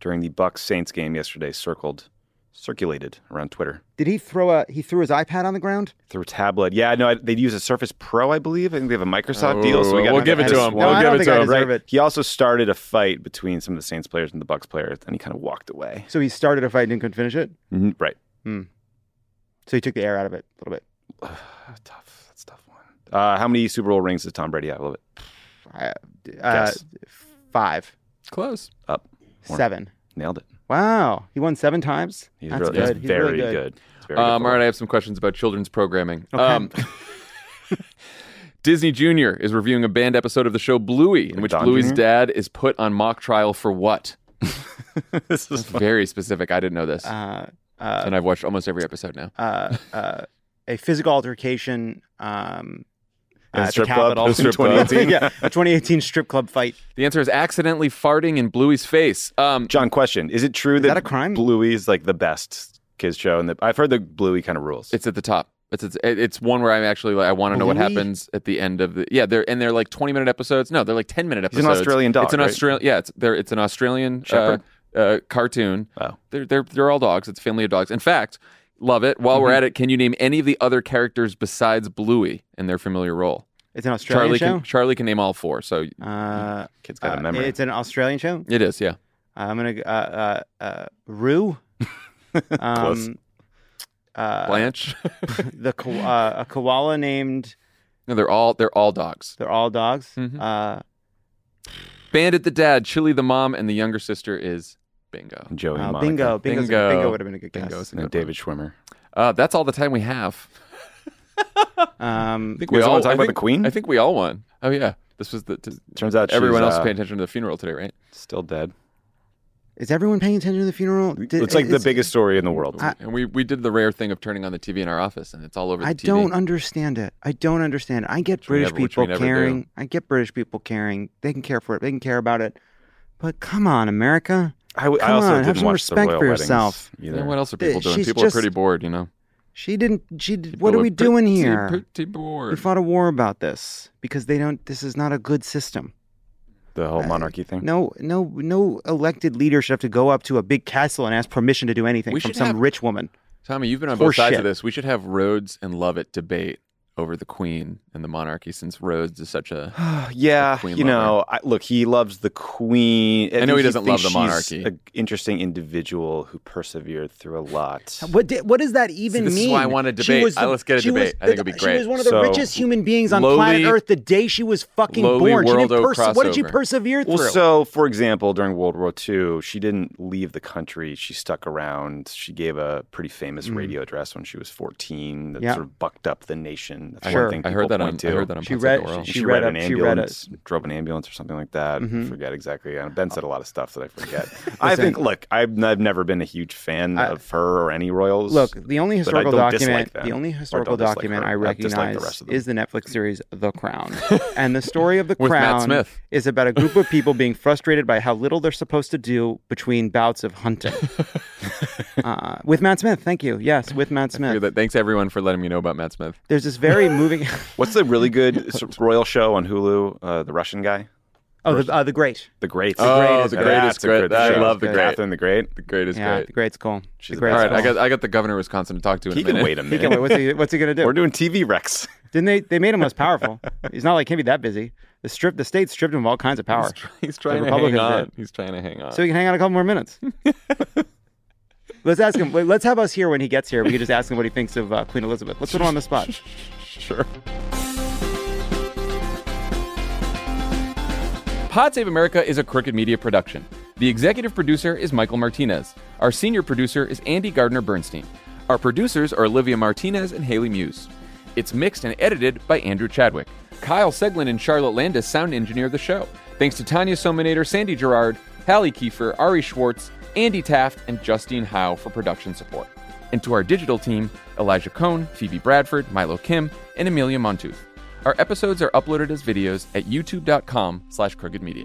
during the Bucs Saints game yesterday circled, circulated around Twitter. Did he throw a? He threw his iPad on the ground. Through a tablet. Yeah, no, I, they'd use a Surface Pro, I believe. I think they have a Microsoft deal, so we Oh, got we'll give it to him. We'll I give it to him. Right. it. He also started a fight between some of the Saints players and the Bucs players, and he kind of walked away. So he started a fight and couldn't finish it. Mhm, Right. Hmm. So he took the air out of it a little bit. [SIGHS] tough. That's a tough one. Uh, how many Super Bowl rings does Tom Brady have? I love it. Uh, uh, Guess. five, Close. Up. More. seven. Nailed it. Wow, he won seven times. He's That's really, good. He's He's very really good. He's very Um, good all for right, it. I have some questions about children's programming. Okay. Um, [LAUGHS] Disney Junior is reviewing a banned episode of the show Bluey, in which Don Bluey's Jr.? dad is put on mock trial for what? [LAUGHS] this is. Very specific. I didn't know this, Uh, uh, and I've watched almost every episode now. uh, uh, a physical altercation. Um, At a at the strip club? [LAUGHS] Capitol. A strip club. 2018. [LAUGHS] yeah, a 2018 strip club fight. The answer is accidentally farting in Bluey's face. Um, John, question: Is it true that a crime? Bluey's like the best kids show, and I've heard the Bluey kind of rules. It's at the top. It's it's, it's one where I'm actually like I want to know what happens at the end of the yeah they're and they're like 20 minute episodes no they're like 10 minute He's an episodes Australian dog, it's an right? Australian yeah it's there it's an Australian uh, Shepherd? uh, cartoon Oh. they're they're they're all dogs it's a family of dogs in fact love it while Mm-hmm. we're at it can you name any of the other characters besides Bluey in their familiar role It's an Australian Charlie show. can Charlie can name all four so Uh, Kid's got uh, a memory. It's an Australian show. it is yeah I'm gonna uh, uh, uh, Rue. [LAUGHS] Um, uh, Blanche [LAUGHS] the ko- uh, a koala named. no they're all they're all dogs They're all dogs. Mhm. Uh, Bandit the dad Chilli the mom and the younger sister is Bingo Joey, uh, Monica, bingo, bingo, Bingo. bingo would have been a good Bingo guess. is a and good David Schwimmer. uh, that's all the time we have [LAUGHS] Um, I think You we all wanna talk I about think- the Queen? I think we all won. Oh yeah, this was the. t- Turns out everyone else uh, paying attention to the funeral today, right? Still dead. is everyone paying attention to the funeral? Did- It's like the biggest story in the world. I- And we we did the rare thing of turning on the TV in our office, and it's all over the I TV. don't understand it. I don't understand. it. I get Which British never- people caring. do. I get British people caring. They can care for it. They can care about it. But come on, America. I, w- I Come also on, have didn't some watch respect the royal for weddings yourself. Either. Yeah, what else are people Uh, doing? she's People just- are pretty bored, you know. She didn't. She. Did, People what are we doing pretty- here? Pretty We bored. fought a war about this because they don't. This is not a good system. The whole monarchy thing. No, no, no elected leader should have to go up to a big castle and ask permission to do anything We from should some have- rich woman. Tommy, you've been on both Horse sides shit. of this. We should have Rhodes and Lovett debate over the Queen and the monarchy since Rhodes is such a [SIGHS] yeah, a queen you lover. know, I, look, he loves the queen. I know he doesn't love the monarchy. An interesting individual who persevered through a lot. What di- what does that even this is mean? why I want to debate. was Uh, let's get a she was debate. I think it'd be She great. was one of the So, richest human beings on lowly- planet Earth the day she was fucking born. She didn't worldo pers- what did she persevere through? Well, so for example, during World War II, she didn't leave the country. She stuck around. She gave a pretty famous Mm. radio address when she was 14 that Yeah. sort of bucked up the nation. That's Sure. one thing I heard that point on- to. I heard that on She read- Save the World. She, She read read an a- she read a- ambulance, drove an ambulance or something like that. Mhm. I forget exactly. And Ben said a lot of stuff that I forget. [LAUGHS] I think, look, I've, I've never been a huge fan I- of her or any royals. Look, the only historical document, them, the only historical document her. I I the recognize rest of them. is the Netflix series The Crown. [LAUGHS] and the story of The Crown is about a group of people being frustrated by how little they're supposed to do between bouts of hunting. [LAUGHS] uh, with Matt Smith, thank you. Yes, with Matt Smith. that. Thanks everyone for letting me know about Matt Smith. There's this very moving. [LAUGHS] What's the really good royal show on Hulu? Uh, the Russian guy, oh, the, uh, the Great. The Great. Oh, Great is the good. great is That's great. I show. love the great. Catherine the Great. The great is yeah, great. the Great's cool. She's the the Great's All right, I got I got the governor of Wisconsin to talk to in He a minute. can wait a He minute. can wait. What's he, what's he gonna do? We're doing TV Rex. Didn't they? They made him less powerful. [LAUGHS] He's not like can't be that busy. The strip, the state stripped him of all kinds of power. He's, try- he's trying to hang on. did. He's trying to hang on. so he can hang on a couple more minutes. [LAUGHS] let's ask him. Let's have us here when he gets here. We can just ask him what he thinks of uh, Queen Elizabeth. Let's put him on the spot. Sure. Pod Save America is a Crooked Media production. The executive producer is Michael Martinez. Our senior producer is Andy Gardner Bernstein. Our producers are Olivia Martinez and Haley Muse. It's mixed and edited by Andrew Chadwick. Kyle Seglin and Charlotte Landes sound engineer the show. Thanks to Tanya Somanader, Sandy Girard, Hallie Kiefer, Ari Schwartz, Andy Taft, and Justine Howe for production support. And to our digital team, Elijah Cone, Phoebe Bradford, Milo Kim, and Amelia Montooth. Our episodes are uploaded as videos at youtube.com slash crooked media.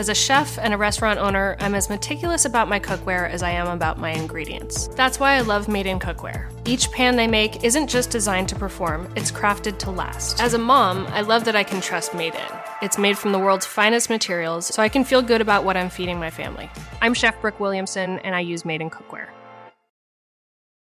As a chef and a restaurant owner, I'm as meticulous about my cookware as I am about my ingredients. That's why I love Made in Cookware. Each pan they make isn't just designed to perform, it's crafted to last. As a mom, I love that I can trust Made in. It's made from the world's finest materials, so I can feel good about what I'm feeding my family. I'm Chef Brooke Williamson, and I use Made in Cookware.